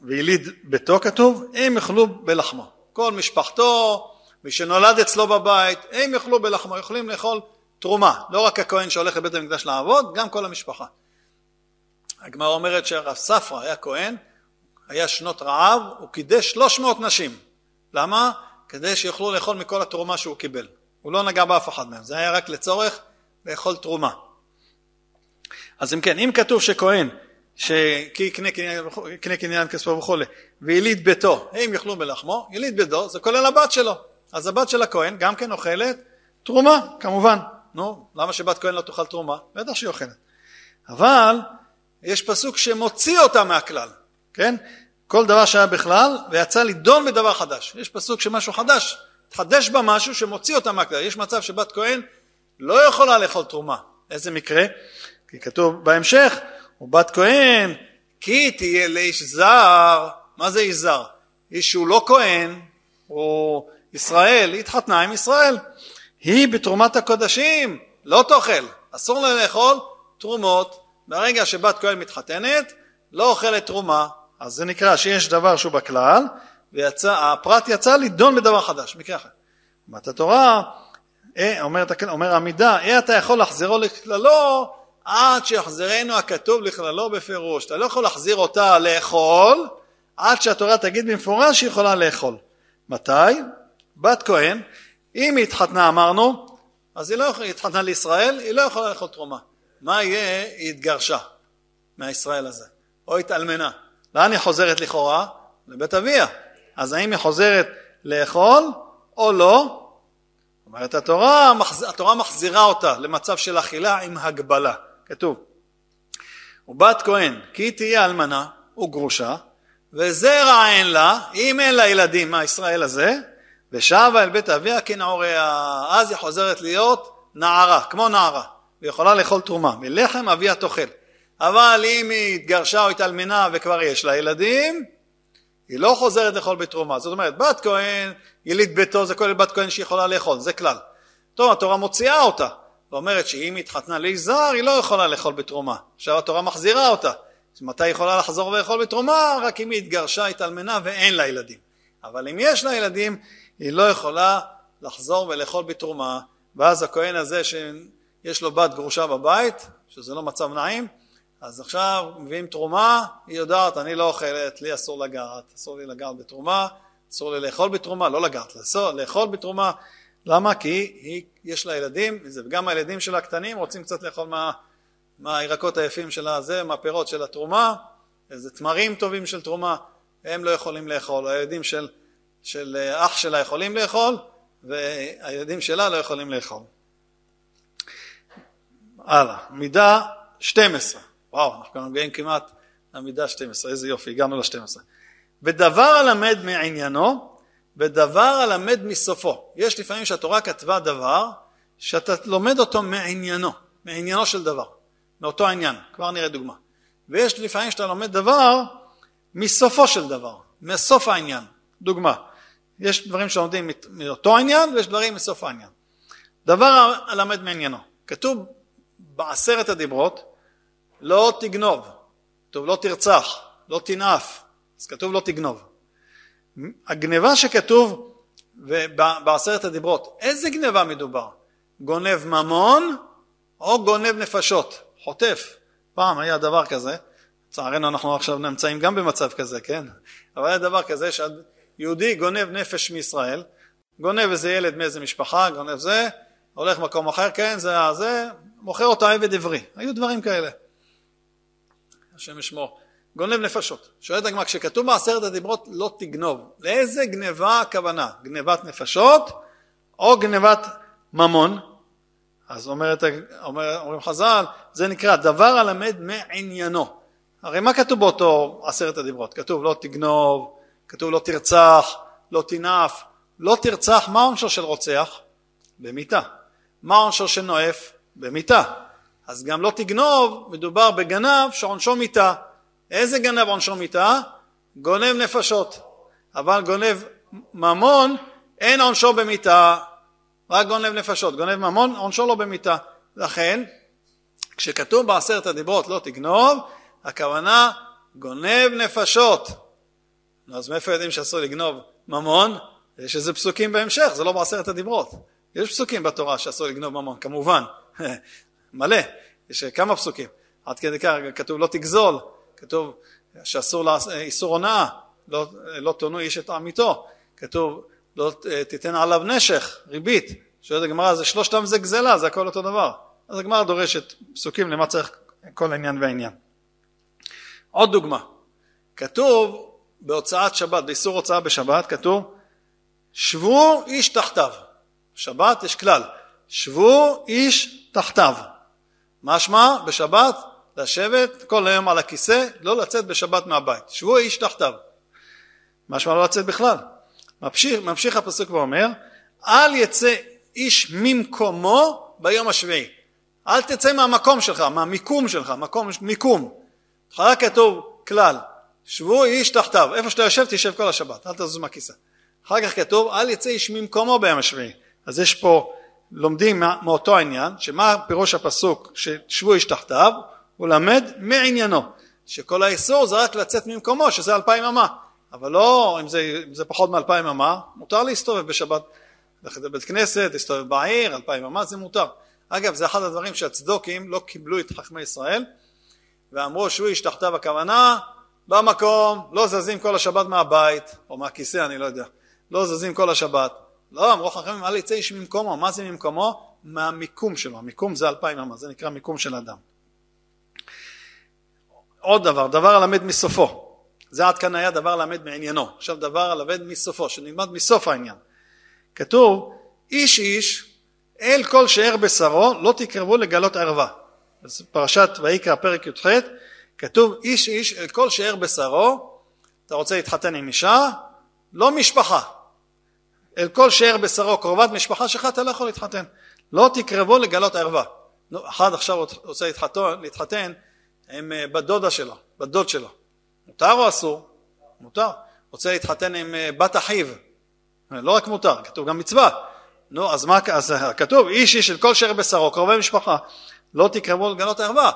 ויליד ביתו כתוב, הם יאכלו בלחמו. כל משפחתו, מי שנולד אצלו בבית, הם יאכלו בלחמו, יכולים לאכול תרומה, לא רק הכהן שהולך לבית המקדש לעבוד, גם כל המשפחה. הגמרא אומרת שהרב ספרא היה כהן, היה שנות רעב, הוא קידש 300 נשים. למה? כדי שיוכלו לאכול מכל התרומה שהוא קיבל. הוא לא נגע באף אחד מהם, זה היה רק לצורך לאכול תרומה. אז אם כן, אם כתוב שכהן, שכי יקנה קניין כספו וכולי, ויליד ביתו, הם יאכלו בלחמו, יליד ביתו זה כולל הבת שלו. אז הבת של הכהן גם כן אוכלת תרומה, כמובן. נו, למה שבת כהן לא תאכל תרומה? בטח שהיא אוכלת. אבל יש פסוק שמוציא אותה מהכלל, כן? כל דבר שהיה בכלל, ויצא לדון בדבר חדש. יש פסוק שמשהו חדש, תחדש בה משהו שמוציא אותה מהכלל. יש מצב שבת כהן לא יכולה לאכול תרומה. איזה מקרה? כי כתוב בהמשך, ובת כהן, כי תהיה לאיש זר, מה זה איש זר? איש שהוא לא כהן, הוא ישראל, היא התחתנה עם ישראל. היא בתרומת הקודשים, לא תאכל, אסור לה לאכול תרומות. ברגע שבת כהן מתחתנת, לא אוכלת תרומה. אז זה נקרא שיש דבר שהוא בכלל, והפרט יצא לדון בדבר חדש, מקרה אחר. אומרת התורה, אה, אומרת, אומר עמידה, אה אתה יכול להחזירו לכללו עד שיחזרנו הכתוב לכללו בפירוש. אתה לא יכול להחזיר אותה לאכול עד שהתורה תגיד במפורש שהיא יכולה לאכול. מתי? בת כהן, אם היא התחתנה אמרנו, אז היא לא יכולה, היא התחתנה לישראל, היא לא יכולה לאכול תרומה. מה יהיה? היא התגרשה מהישראל הזה, או התאלמנה. לאן היא חוזרת לכאורה? לבית אביה. אז האם היא חוזרת לאכול או לא? אומרת התורה, התורה מחזירה אותה למצב של אכילה עם הגבלה. כתוב, ובת כהן כי תהיה אלמנה וגרושה וזרע אין לה, אם אין לה ילדים מהישראל הזה, ושבה אל בית אביה כנעוריה, אז היא חוזרת להיות נערה, כמו נערה, ויכולה לאכול תרומה, מלחם אביה תאכל. אבל אם היא התגרשה או התאלמנה וכבר יש לה ילדים, היא לא חוזרת לאכול בתרומה. זאת אומרת, בת כהן, יליד ביתו זה כולל בת כהן שיכולה לאכול, זה כלל. טוב, התורה מוציאה אותה, ואומרת שאם היא התחתנה לאיש זר, היא לא יכולה לאכול בתרומה. עכשיו התורה מחזירה אותה. מתי היא יכולה לחזור ולאכול בתרומה? רק אם היא התגרשה, התאלמנה ואין לה ילדים. אבל אם יש לה ילדים, היא לא יכולה לחזור ולאכול בתרומה. ואז הכהן הזה שיש לו בת גרושה בבית, שזה לא מצב נעים, אז עכשיו מביאים תרומה, היא יודעת, אני לא אוכלת, לי אסור לגעת, אסור לי לגעת בתרומה, אסור לי לאכול בתרומה, לא לגעת, לאסור, לאכול בתרומה. למה? כי היא, יש לה ילדים, וגם הילדים שלה הקטנים רוצים קצת לאכול מה, מהירקות היפים של הזה, מהפירות של התרומה, איזה תמרים טובים של תרומה, הם לא יכולים לאכול, הילדים של, של אח שלה יכולים לאכול, והילדים שלה לא יכולים לאכול. הלאה, מידה 12, וואו, אנחנו מגיעים כמעט למידה 12, איזה יופי, הגענו ל-12. ודבר הלמד מעניינו, ודבר הלמד מסופו. יש לפעמים שהתורה כתבה דבר, שאתה לומד אותו מעניינו, מעניינו של דבר. מאותו העניין, כבר נראה דוגמה. ויש לפעמים שאתה לומד דבר מסופו של דבר, מסוף העניין. דוגמה, יש דברים שלומדים מאותו עניין ויש דברים מסוף העניין. דבר הלמד מעניינו, כתוב בעשרת הדיברות, לא תגנוב, כתוב לא תרצח, לא תנאף, אז כתוב לא תגנוב. הגניבה שכתוב בעשרת הדיברות, איזה גניבה מדובר? גונב ממון או גונב נפשות? חוטף. פעם היה דבר כזה, לצערנו אנחנו עכשיו נמצאים גם במצב כזה, כן? אבל היה דבר כזה שיהודי גונב נפש מישראל, גונב איזה ילד מאיזה משפחה, גונב זה, הולך מקום אחר, כן, זה זה, מוכר אותו עבד עברי. היו דברים כאלה. השם ישמור. גונב נפשות. שואלת הגמרא, כשכתוב בעשרת הדיברות לא תגנוב, לאיזה גניבה הכוונה? גניבת נפשות או גניבת ממון? אז אומרת, אומר, אומרים חז"ל, זה נקרא דבר הלמד מעניינו. הרי מה כתוב באותו עשרת הדיברות? כתוב לא תגנוב, כתוב לא תרצח, לא תנאף, לא תרצח, מה עונשו של רוצח? במיתה. מה עונשו של נואף? במיתה. אז גם לא תגנוב, מדובר בגנב שעונשו מיתה. איזה גנב עונשו מיתה? גונב נפשות. אבל גונב ממון, אין עונשו במיתה. רק גונב נפשות, גונב ממון, עונשו לא במיתה. לכן, כשכתוב בעשרת הדיברות לא תגנוב, הכוונה גונב נפשות. אז מאיפה יודעים שאסור לגנוב ממון? יש איזה פסוקים בהמשך, זה לא בעשרת הדיברות. יש פסוקים בתורה שאסור לגנוב ממון, כמובן, מלא, יש כמה פסוקים. עד כדי כך כתוב לא תגזול, כתוב שאסור, איסור הונאה, לא, לא תונו איש את עמיתו, כתוב לא תיתן עליו נשך, ריבית. שואלת הגמרא, זה שלושתם זה גזלה, זה הכל אותו דבר. אז הגמרא דורשת פסוקים למה צריך כל עניין ועניין. עוד דוגמה, כתוב בהוצאת שבת, באיסור הוצאה בשבת, כתוב שבו איש תחתיו. שבת יש כלל, שבו איש תחתיו. משמע בשבת לשבת כל היום על הכיסא, לא לצאת בשבת מהבית. שבו איש תחתיו. משמע לא לצאת בכלל. ממשיך, ממשיך הפסוק ואומר, אל יצא איש ממקומו ביום השביעי. אל תצא מהמקום שלך, מהמיקום שלך, מקום, מיקום. בהתחלה כתוב כלל, שבו איש תחתיו, איפה שאתה יושב תשב כל השבת, אל תזוז מהכיסא. אחר כך כתוב אל יצא איש ממקומו ביום השביעי. אז יש פה, לומדים מאותו העניין, שמה פירוש הפסוק ששבו איש תחתיו, הוא למד מעניינו, שכל האיסור זה רק לצאת ממקומו, שזה אלפיים אמה. אבל לא, אם זה, אם זה פחות מאלפיים אמה, מותר להסתובב בשבת, ללכת לבית כנסת, להסתובב בעיר, אלפיים אמה זה מותר. אגב, זה אחד הדברים שהצדוקים לא קיבלו את חכמי ישראל, ואמרו שהוא איש תחתיו הכוונה, במקום, לא זזים כל השבת מהבית, או מהכיסא, אני לא יודע, לא זזים כל השבת. לא, אמרו חכמים, אל יצא איש ממקומו, מה זה ממקומו? מהמיקום שלו, המיקום זה אלפיים אמה, זה נקרא מיקום של אדם. עוד דבר, דבר הלמד מסופו. זה עד כאן היה דבר למד מעניינו. עכשיו דבר הלמד מסופו, שנלמד מסוף העניין. כתוב, איש איש אל כל שאר בשרו לא תקרבו לגלות ערווה. פרשת ויקרא פרק י"ח כתוב איש איש אל כל שאר בשרו אתה רוצה להתחתן עם אישה? לא משפחה. אל כל שאר בשרו קרובת משפחה שלך אתה לא יכול להתחתן. לא תקרבו לגלות ערווה. אחד עכשיו רוצה להתחתן, להתחתן עם אה, בת דודה שלו בת דוד שלו. מותר או אסור? מותר. רוצה להתחתן עם אה, בת אחיו. לא רק מותר כתוב גם מצווה. נו, אז מה, אז כתוב, איש איש של כל שר בשרו, קרובי משפחה, לא תקרבו לגנות ערווה.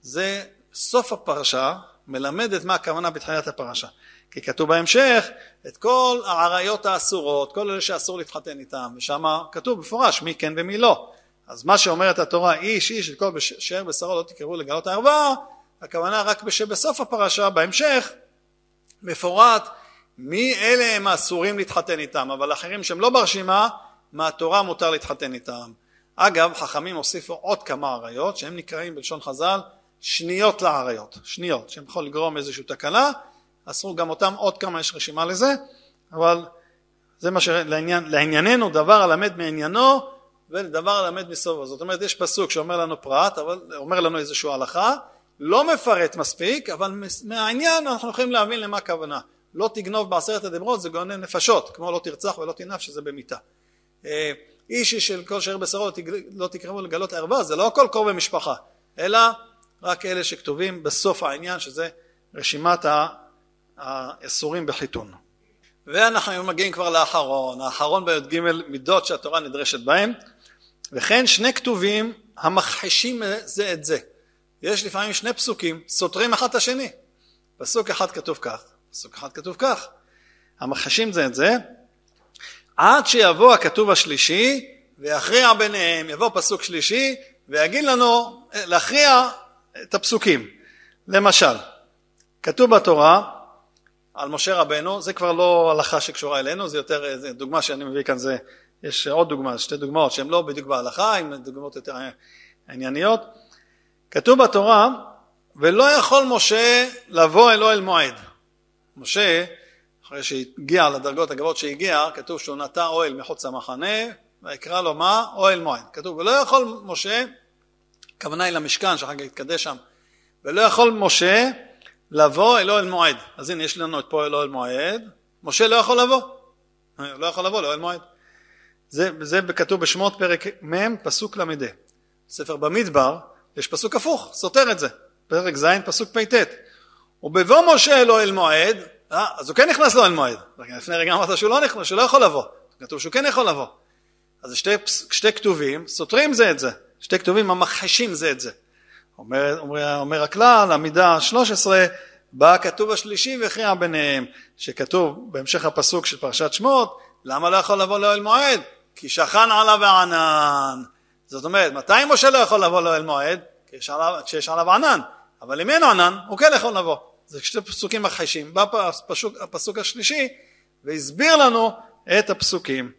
זה סוף הפרשה, מלמד את מה הכוונה בתחילת הפרשה. כי כתוב בהמשך את כל העריות האסורות, כל אלה שאסור להתחתן איתם, ושם כתוב במפורש מי כן ומי לא. אז מה שאומרת התורה, איש איש של כל שאר בשרו לא תקרבו לגלות הערווה, הכוונה רק שבסוף הפרשה, בהמשך, מפורט מי אלה הם האסורים להתחתן איתם, אבל אחרים שהם לא ברשימה, מהתורה מותר להתחתן איתם. אגב, חכמים הוסיפו עוד כמה עריות שהם נקראים בלשון חז"ל שניות לעריות, שניות, שהם יכול לגרום איזושהי תקלה, אסרו גם אותם, עוד כמה יש רשימה לזה, אבל זה מה שלעניין, לענייננו דבר הלמד מעניינו ודבר הלמד מסובו. זאת אומרת יש פסוק שאומר לנו פרט, אבל אומר לנו איזושהי הלכה, לא מפרט מספיק, אבל מהעניין אנחנו יכולים להבין למה הכוונה. לא תגנוב בעשרת הדיברות זה גונן נפשות, כמו לא תרצח ולא תנף שזה במיתה. אה, איש של כל שאר בשרו לא תקרבו לגלות ערווה, זה לא הכל קרוב במשפחה, אלא רק אלה שכתובים בסוף העניין, שזה רשימת האסורים בחיתון. ואנחנו מגיעים כבר לאחרון, האחרון בי"ג מידות שהתורה נדרשת בהם, וכן שני כתובים המכחישים זה את זה. יש לפעמים שני פסוקים סותרים אחד את השני. פסוק אחד כתוב כך, פסוק אחד כתוב כך. המכחישים זה את זה, עד שיבוא הכתוב השלישי ויכריע ביניהם, יבוא פסוק שלישי ויגיד לנו להכריע את הפסוקים. למשל, כתוב בתורה על משה רבנו, זה כבר לא הלכה שקשורה אלינו, זה יותר, זה דוגמה שאני מביא כאן, זה, יש עוד דוגמה, שתי דוגמאות שהן לא בדיוק בהלכה, הן דוגמאות יותר ענייניות. כתוב בתורה, ולא יכול משה לבוא אלו אל מועד. משה אחרי שהגיע לדרגות הגבוהות שהגיע, כתוב שהוא נטע אוהל מחוץ למחנה, ויקרא לו מה? אוהל מועד. כתוב, ולא יכול משה, הכוונה היא למשכן שאחר כך יתקדש שם, ולא יכול משה לבוא אל אוהל מועד. אז הנה יש לנו את פה אל אוהל מועד, משה לא יכול לבוא, לא יכול לבוא לאוהל מועד. זה, זה כתוב בשמות פרק מ' פסוק ל"ד. ספר במדבר יש פסוק הפוך, סותר את זה. פרק ז' פסוק פט. ובבוא משה אל אוהל מועד אה, אז הוא כן נכנס לאוהל מועד. לפני רגע אמרת שהוא לא נכנס, שהוא לא יכול לבוא. כתוב שהוא כן יכול לבוא. אז שתי, שתי כתובים סותרים זה את זה. שתי כתובים המכחישים זה את זה. אומר, אומר, אומר הכלל, המידה 13, בא הכתוב השלישי והכריע ביניהם, שכתוב בהמשך הפסוק של פרשת שמות, למה לא יכול לבוא לאוהל מועד? כי שכן עליו הענן. זאת אומרת, מתי משה לא יכול לבוא לאוהל מועד? כשיש עליו ענן. אבל אם אין ענן, הוא כן יכול לבוא. זה שתי פסוקים מכחישים. בא הפסוק, הפסוק השלישי והסביר לנו את הפסוקים.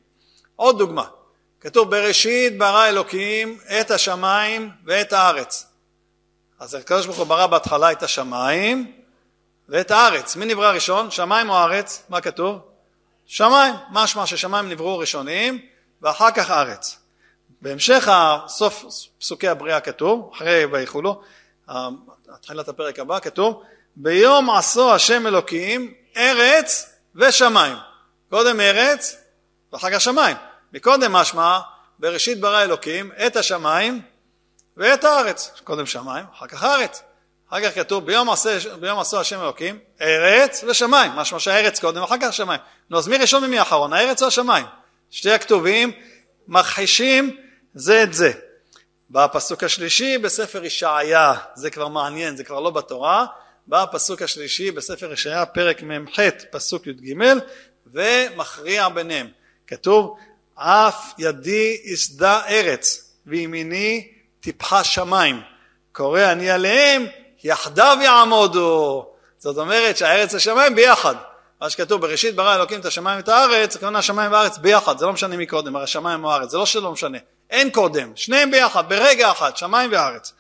עוד דוגמה, כתוב בראשית ברא אלוקים את השמיים ואת הארץ. אז הקדוש ברוך הוא ברא בהתחלה את השמיים ואת הארץ. מי נברא ראשון? שמיים או ארץ? מה כתוב? שמיים. משמע ששמיים נבראו ראשונים ואחר כך ארץ. בהמשך סוף פסוקי הבריאה כתוב, אחרי ויחולו, התחילת הפרק הבא כתוב ביום עשו השם אלוקים ארץ ושמיים. קודם ארץ ואחר כך שמיים. מקודם משמע בראשית ברא אלוקים את השמיים ואת הארץ. קודם שמיים, אחר כך הארץ. אחר כך כתוב ביום עשה, ביום עשו השם אלוקים ארץ ושמיים, משמע שהארץ קודם, אחר כך שמיים. נו אז מי ראשון ומי אחרון, הארץ או השמיים? שתי הכתובים מכחישים זה את זה. בפסוק השלישי בספר ישעיה, זה כבר מעניין, זה כבר לא בתורה, בפסוק השלישי בספר ישעיה פרק מ"ח פסוק י"ג ומכריע ביניהם. כתוב אף ידי יסדה ארץ וימיני טיפחה שמיים. קורא אני עליהם יחדיו יעמודו. זאת אומרת שהארץ השמיים ביחד. מה שכתוב בראשית ברא אלוקים את השמיים ואת הארץ הכוונה השמיים והארץ ביחד. זה לא משנה מי קודם הרי השמיים או הארץ זה לא שלא משנה. אין קודם שניהם ביחד ברגע אחד שמיים וארץ.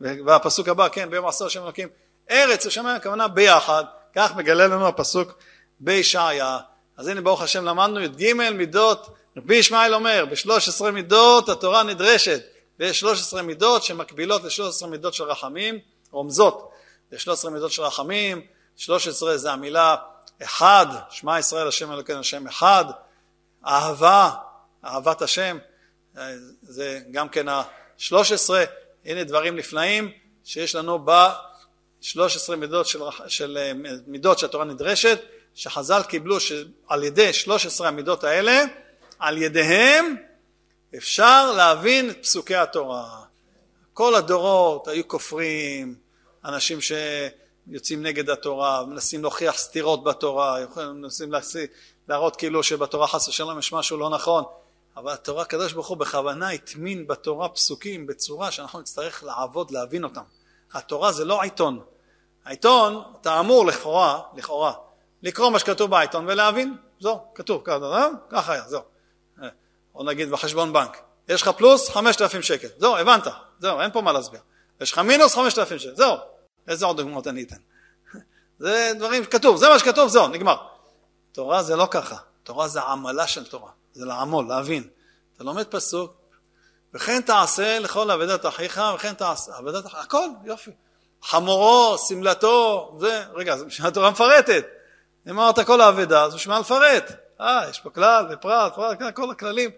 והפסוק הבא כן ביום עשור השם אלוקים ארץ ושמיים הכוונה ביחד. כך מגלה לנו הפסוק בישעיה. אז הנה ברוך השם למדנו י"ג מידות רבי ישמעאל אומר בשלוש עשרה מידות התורה נדרשת ויש שלוש עשרה מידות שמקבילות לשלוש עשרה מידות של רחמים רומזות לשלוש עשרה מידות של רחמים שלוש עשרה זה המילה אחד שמע ישראל השם אלוקינו השם אחד אהבה אהבת השם זה גם כן השלוש עשרה הנה דברים נפלאים שיש לנו בשלוש עשרה מידות של, של מידות שהתורה נדרשת שחז"ל קיבלו שעל ידי שלוש עשרה המידות האלה על ידיהם אפשר להבין את פסוקי התורה. כל הדורות היו כופרים, אנשים שיוצאים נגד התורה, מנסים להוכיח סתירות בתורה, מנסים להראות כאילו שבתורה חס ושלום יש משהו לא נכון, אבל התורה, הקדוש ברוך הוא בכוונה הטמין בתורה פסוקים בצורה שאנחנו נצטרך לעבוד להבין אותם. התורה זה לא עיתון. העיתון, אתה אמור לכאורה, לכאורה, לקרוא מה שכתוב בעיתון ולהבין, זהו, כתוב, ככה היה, זהו. או נגיד בחשבון בנק, יש לך פלוס 5,000 שקל, זהו, הבנת, זהו, אין פה מה להסביר. יש לך מינוס 5,000 שקל, זהו, איזה עוד דוגמאות אני אתן? זה דברים כתוב, זה מה שכתוב, זהו, נגמר. תורה זה לא ככה, תורה זה עמלה של תורה, זה לעמול, להבין. אתה לומד פסוק, וכן תעשה לכל אבדת אחיך, וכן תעשה, אבדת אחיך, הכל, יופי. חמורו, שמלתו, זה, רגע, זה בשביל התורה מפרטת. אם אמרת כל האבדה, אז בשביל מה לפרט? אה, יש פה כלל ופרט, פרט, כל הכללים,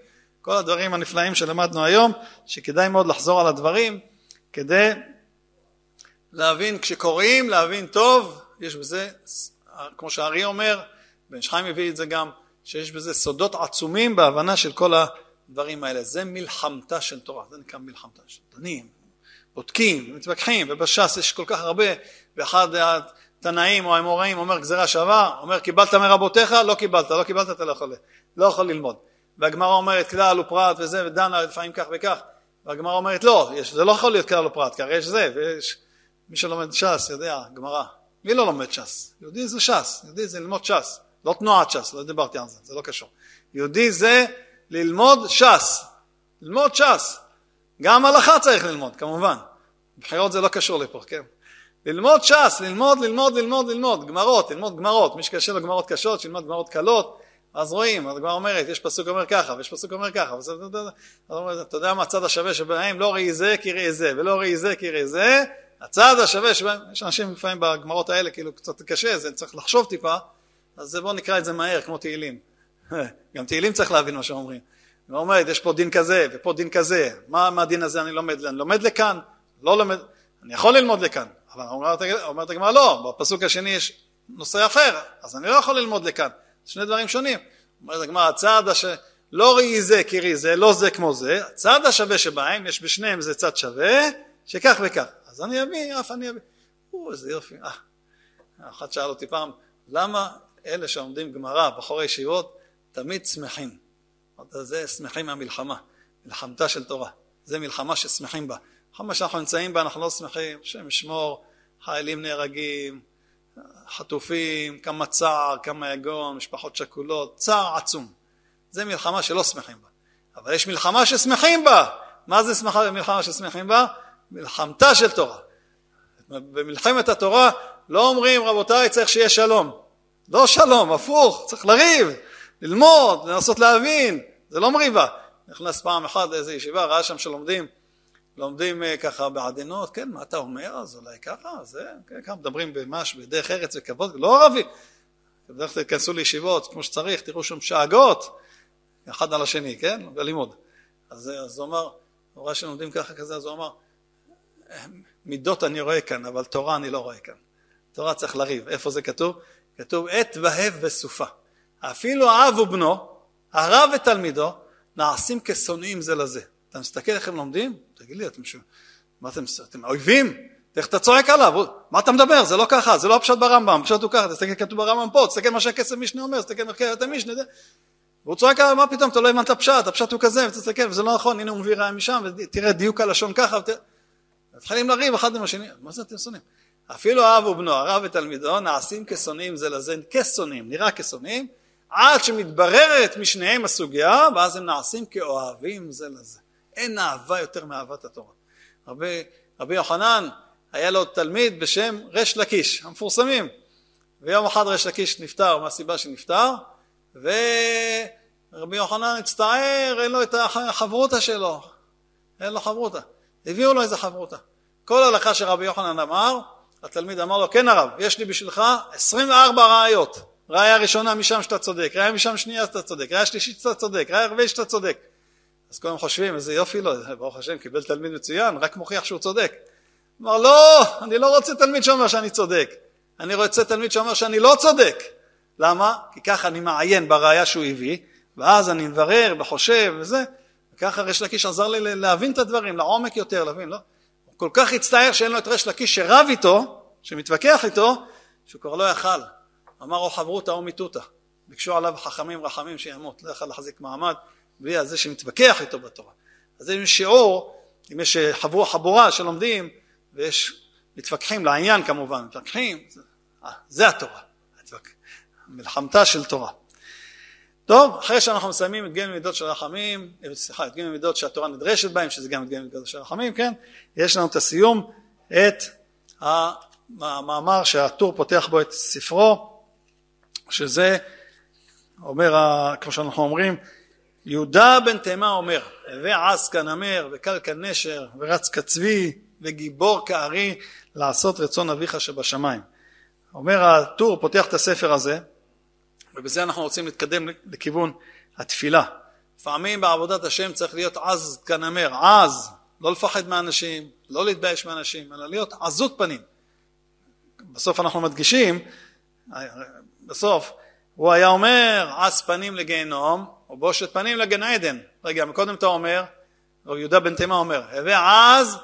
כל הדברים הנפלאים שלמדנו היום, שכדאי מאוד לחזור על הדברים כדי להבין, כשקוראים, להבין טוב, יש בזה, כמו שהארי אומר, בן שחיים הביא את זה גם, שיש בזה סודות עצומים בהבנה של כל הדברים האלה. זה מלחמתה של תורה, זה נקרא מלחמתה של דנים, בודקים, מתווכחים, ובש"ס יש כל כך הרבה, ואחד תנאים או האמוראים אומר גזירה שווה, אומר קיבלת מרבותיך, לא קיבלת, לא קיבלת אתה לא יכול, לא יכול ללמוד. והגמרא אומרת כלל ופרט וזה, ודנה לפעמים כך וכך, והגמרא אומרת לא, יש, זה לא יכול להיות כלל ופרט, כי הרי יש זה, ויש מי שלומד ש"ס יודע, גמרא. מי לא לומד ש"ס? יהודי זה ש"ס, יהודי זה ללמוד ש"ס, לא תנועת ש"ס, לא דיברתי על זה, זה לא קשור. יהודי זה ללמוד ש"ס, ללמוד ש"ס. גם הלכה צריך ללמוד, כמובן. בחירות זה לא קשור לפה, כן? ללמוד ש"ס, ללמוד, ללמוד, ללמוד, ללמוד, גמרות, ללמוד גמרות, מי שקשה לו גמרות קשות, שילמד גמרות קלות, אז רואים, הגמרא אומרת, יש פסוק אומר ככה, ויש פסוק אומר ככה, אתה יודע מה הצד השווה שבהם, לא ראי זה כי ראי זה, ולא ראי זה כי ראי זה, הצד השווה שבהם, יש אנשים לפעמים בגמרות האלה, כאילו קצת קשה, זה צריך לחשוב טיפה, אז בואו נקרא את זה מהר, כמו תהילים. גם תהילים צריך להבין מה שאומרים. היא אומרת, יש פה דין כזה, ופה דין כזה, מה, מה הדין הזה אני לומד? אני לומד לכאן? לא לומד, אני יכול ללמוד לכאן, אבל אומרת הגמרא לא, בפסוק השני יש נושא אחר, אז אני לא יכול ללמוד לכאן, שני דברים שונים. אומרת הגמרא, הצעד אשר לא ראי זה כי ראי זה, לא זה כמו זה, הצעד השווה שבהם, יש בשניהם זה צד שווה, שכך וכך. אז אני אביא, אף אני אביא. או, איזה יופי. אה. אחד שאל אותי פעם, למה אלה שעומדים גמרא, בחורי ישיבות, תמיד שמחים? זה שמחים מהמלחמה, מלחמתה של תורה. זה מלחמה ששמחים בה. כמה שאנחנו נמצאים בה אנחנו לא שמחים, השם ישמור, חיילים נהרגים, חטופים, כמה צער, כמה יגון, משפחות שכולות, צער עצום. זה מלחמה שלא שמחים בה. אבל יש מלחמה ששמחים בה. מה זה שמחה במלחמה ששמחים בה? מלחמתה של תורה. במלחמת התורה לא אומרים רבותיי צריך שיהיה שלום. לא שלום, הפוך, צריך לריב, ללמוד, לנסות להבין, זה לא מריבה. נכנס פעם אחת לאיזו ישיבה, ראה שם שלומדים לומדים אה, ככה בעדינות, כן, מה אתה אומר? אז אולי ככה, זה, כן, ככה מדברים במש, בדרך ארץ וכבוד, לא ערבי. בדרך כלל תיכנסו לישיבות כמו שצריך, תראו שם שאגות, אחד על השני, כן, בלימוד. אז, הוא אמר, הוא ראה שלומדים ככה כזה, אז הוא אמר, מידות אני רואה כאן, אבל תורה אני לא רואה כאן. תורה צריך לריב. איפה זה כתוב? כתוב עת והב בסופה. אפילו האב ובנו, הרב ותלמידו, נעשים כשונאים זה לזה. אתה מסתכל איך הם לומדים? תגיד לי, אתם, ש... מה אתם, אתם אויבים? איך אתה צועק עליו? מה אתה מדבר? זה לא ככה, זה לא הפשט ברמב"ם, הפשט הוא ככה, תסתכל כתוב ברמב"ם פה, תסתכל מה שהכסף משנה אומר, תסתכל מחקרת המשנה, והוא צועק עליו, מה פתאום, אתה לא הבנת פשט, הפשט הוא כזה, ותסתכל, וזה לא נכון, הנה הוא מביא ראיה משם, ותראה דיוק הלשון ככה, ות... מתחילים לריב אחד עם השני, מה זה אתם שונאים? אפילו האב ובנו, הרב ותלמידו, נעשים כשונאים זה לזה, כשונאים, נראה כשונאים, עד שמתבררת משניהם הסוגיה, ואז הם נעשים כאוהבים זה לזה. אין אהבה יותר מאהבת התורה. רבי, רבי יוחנן, היה לו תלמיד בשם ריש לקיש, המפורסמים. ויום אחד ריש לקיש נפטר מהסיבה שנפטר, ורבי יוחנן הצטער, אין לו את החברותה שלו, אין לו חברותה. הביאו לו איזה חברותה. כל הלכה שרבי יוחנן אמר, התלמיד אמר לו, כן הרב, יש לי בשבילך 24 ראיות. ראיה ראשונה משם שאתה צודק, ראיה משם שנייה שאתה צודק, ראיה שלישית שאתה צודק, ראיה רביעית שאתה צודק. אז כולם חושבים, איזה יופי לו, ברוך השם, קיבל תלמיד מצוין, רק מוכיח שהוא צודק. אמר, לא, אני לא רוצה תלמיד שאומר שאני צודק. אני רוצה תלמיד שאומר שאני לא צודק. למה? כי ככה אני מעיין בראיה שהוא הביא, ואז אני מברר וחושב וזה, וככה ריש לקיש עזר לי להבין את הדברים, לעומק יותר, להבין, לא? הוא כל כך הצטער שאין לו את ריש לקיש שרב איתו, שמתווכח איתו, שהוא כבר לא יכל. אמר או חברותא או מיתותא. ביקשו עליו חכמים רחמים שימות, לא יכל להחזיק מעמד בלי זה שמתווכח איתו בתורה. אז אם יש שיעור, אם יש חבורה, חבורה שלומדים, ויש מתווכחים לעניין כמובן, מתווכחים, זה, אה, זה התורה, מלחמתה של תורה. טוב, אחרי שאנחנו מסיימים את גמל מידות של רחמים, אה, סליחה, את גמל מידות שהתורה נדרשת בהם, שזה גם את גמל מידות של רחמים, כן? יש לנו את הסיום, את המאמר שהטור פותח בו את ספרו, שזה אומר, כמו שאנחנו אומרים, יהודה בן תימה אומר, הווה עז כנמר וקל כנשר ורץ כצבי וגיבור כארי לעשות רצון אביך שבשמיים. אומר הטור, פותח את הספר הזה, ובזה אנחנו רוצים להתקדם לכיוון התפילה. לפעמים בעבודת השם צריך להיות עז כנמר, עז, לא לפחד מאנשים, לא להתבייש מאנשים, אלא להיות עזות פנים. בסוף אנחנו מדגישים, בסוף הוא היה אומר עז פנים לגיהנום או בושת פנים לגן עדן. רגע, קודם אתה אומר, רב יהודה בן תימה אומר, הווה עז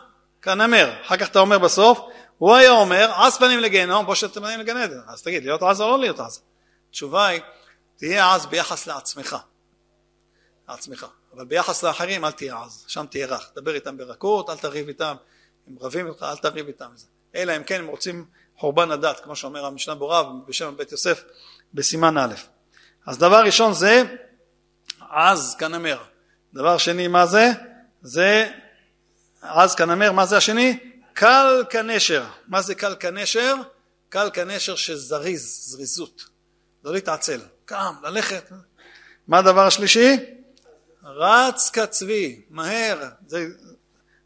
כנמר, אחר כך אתה אומר בסוף, הוא היה אומר עז פנים לגיהנום, בושת פנים לגן עדן. אז תגיד, להיות עז או לא להיות עז? התשובה היא, תהיה עז ביחס לעצמך, לעצמך, אבל ביחס לאחרים אל תהיה עז, שם תהיה רך, דבר איתם ברכות, אל תריב איתם, אם רבים איתך אל תריב איתם, אלא אם כן הם רוצים חורבן הדת, כמו שאומר המשנה ברב בשם בית יוסף בסימן א'. אז דבר ראשון זה עז כנמר. דבר שני מה זה? זה עז כנמר, מה זה השני? קל כנשר. מה זה קל כנשר? קל כנשר שזריז, זריזות. לא להתעצל. קם, ללכת. מה הדבר השלישי? רץ כצבי, מהר. זה,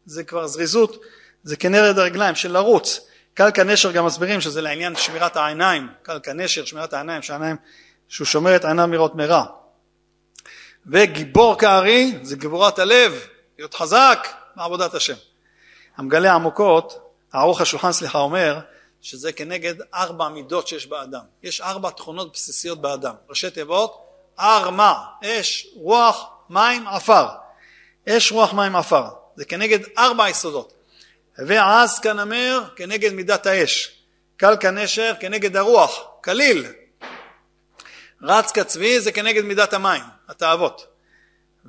זה כבר זריזות, זה כנרד הרגליים של לרוץ. קל כנשר גם מסבירים שזה לעניין שמירת העיניים. קל כנשר, שמירת העיניים, שהעיניים, שהוא שומר את העיניים מראות מרע. וגיבור כארי זה גבורת הלב, להיות חזק בעבודת השם. המגלה עמוקות, ערוך השולחן סליחה אומר שזה כנגד ארבע מידות שיש באדם. יש ארבע תכונות בסיסיות באדם. ראשי תיבות ארמה, אש, רוח, מים, עפר. אש, רוח, מים, עפר. זה כנגד ארבע יסודות. ועז כנמר כנגד מידת האש. קל כנשר כנגד הרוח, קליל, רץ כצבי זה כנגד מידת המים, התאוות.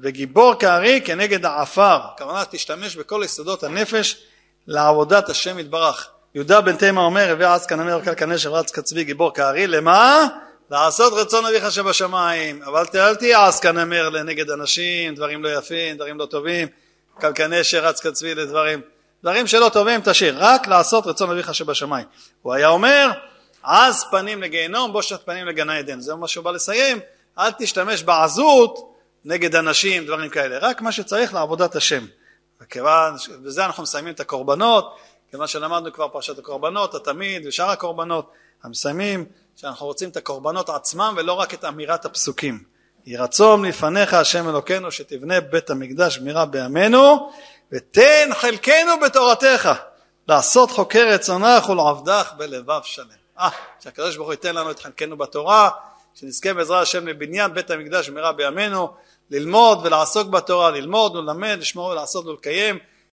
וגיבור כארי כנגד העפר, הכוונה תשתמש בכל יסודות הנפש לעבודת השם יתברך. יהודה בן תימה אומר, הווה עץ כנמר קל כנשר רץ כצבי גיבור כארי, למה? לעשות רצון אביך שבשמיים, אבל אל תהיה עץ כנמר לנגד אנשים, דברים לא יפים, דברים לא טובים, קל כנשר רץ כצבי לדברים, דברים שלא טובים תשאיר, רק לעשות רצון אביך שבשמיים. הוא היה אומר, עז פנים לגיהנום, בושת פנים לגן עדן. זה מה שהוא בא לסיים, אל תשתמש בעזות נגד אנשים, דברים כאלה, רק מה שצריך לעבודת השם. וכיוון, בזה אנחנו מסיימים את הקורבנות, כיוון שלמדנו כבר פרשת הקורבנות, התמיד ושאר הקורבנות, המסיימים שאנחנו רוצים את הקורבנות עצמם ולא רק את אמירת הפסוקים. יהי רצון לפניך השם אלוקינו שתבנה בית המקדש במהרה בימינו ותן חלקנו בתורתך לעשות חוקר רצונך ולעבדך בלבב שלם. אה, שהקדוש ברוך הוא ייתן לנו את חלקנו בתורה, שנזכה בעזרת השם לבניין בית המקדש במהרה בימינו, ללמוד ולעסוק בתורה, ללמוד וללמד, לשמור ולעשות ולקיים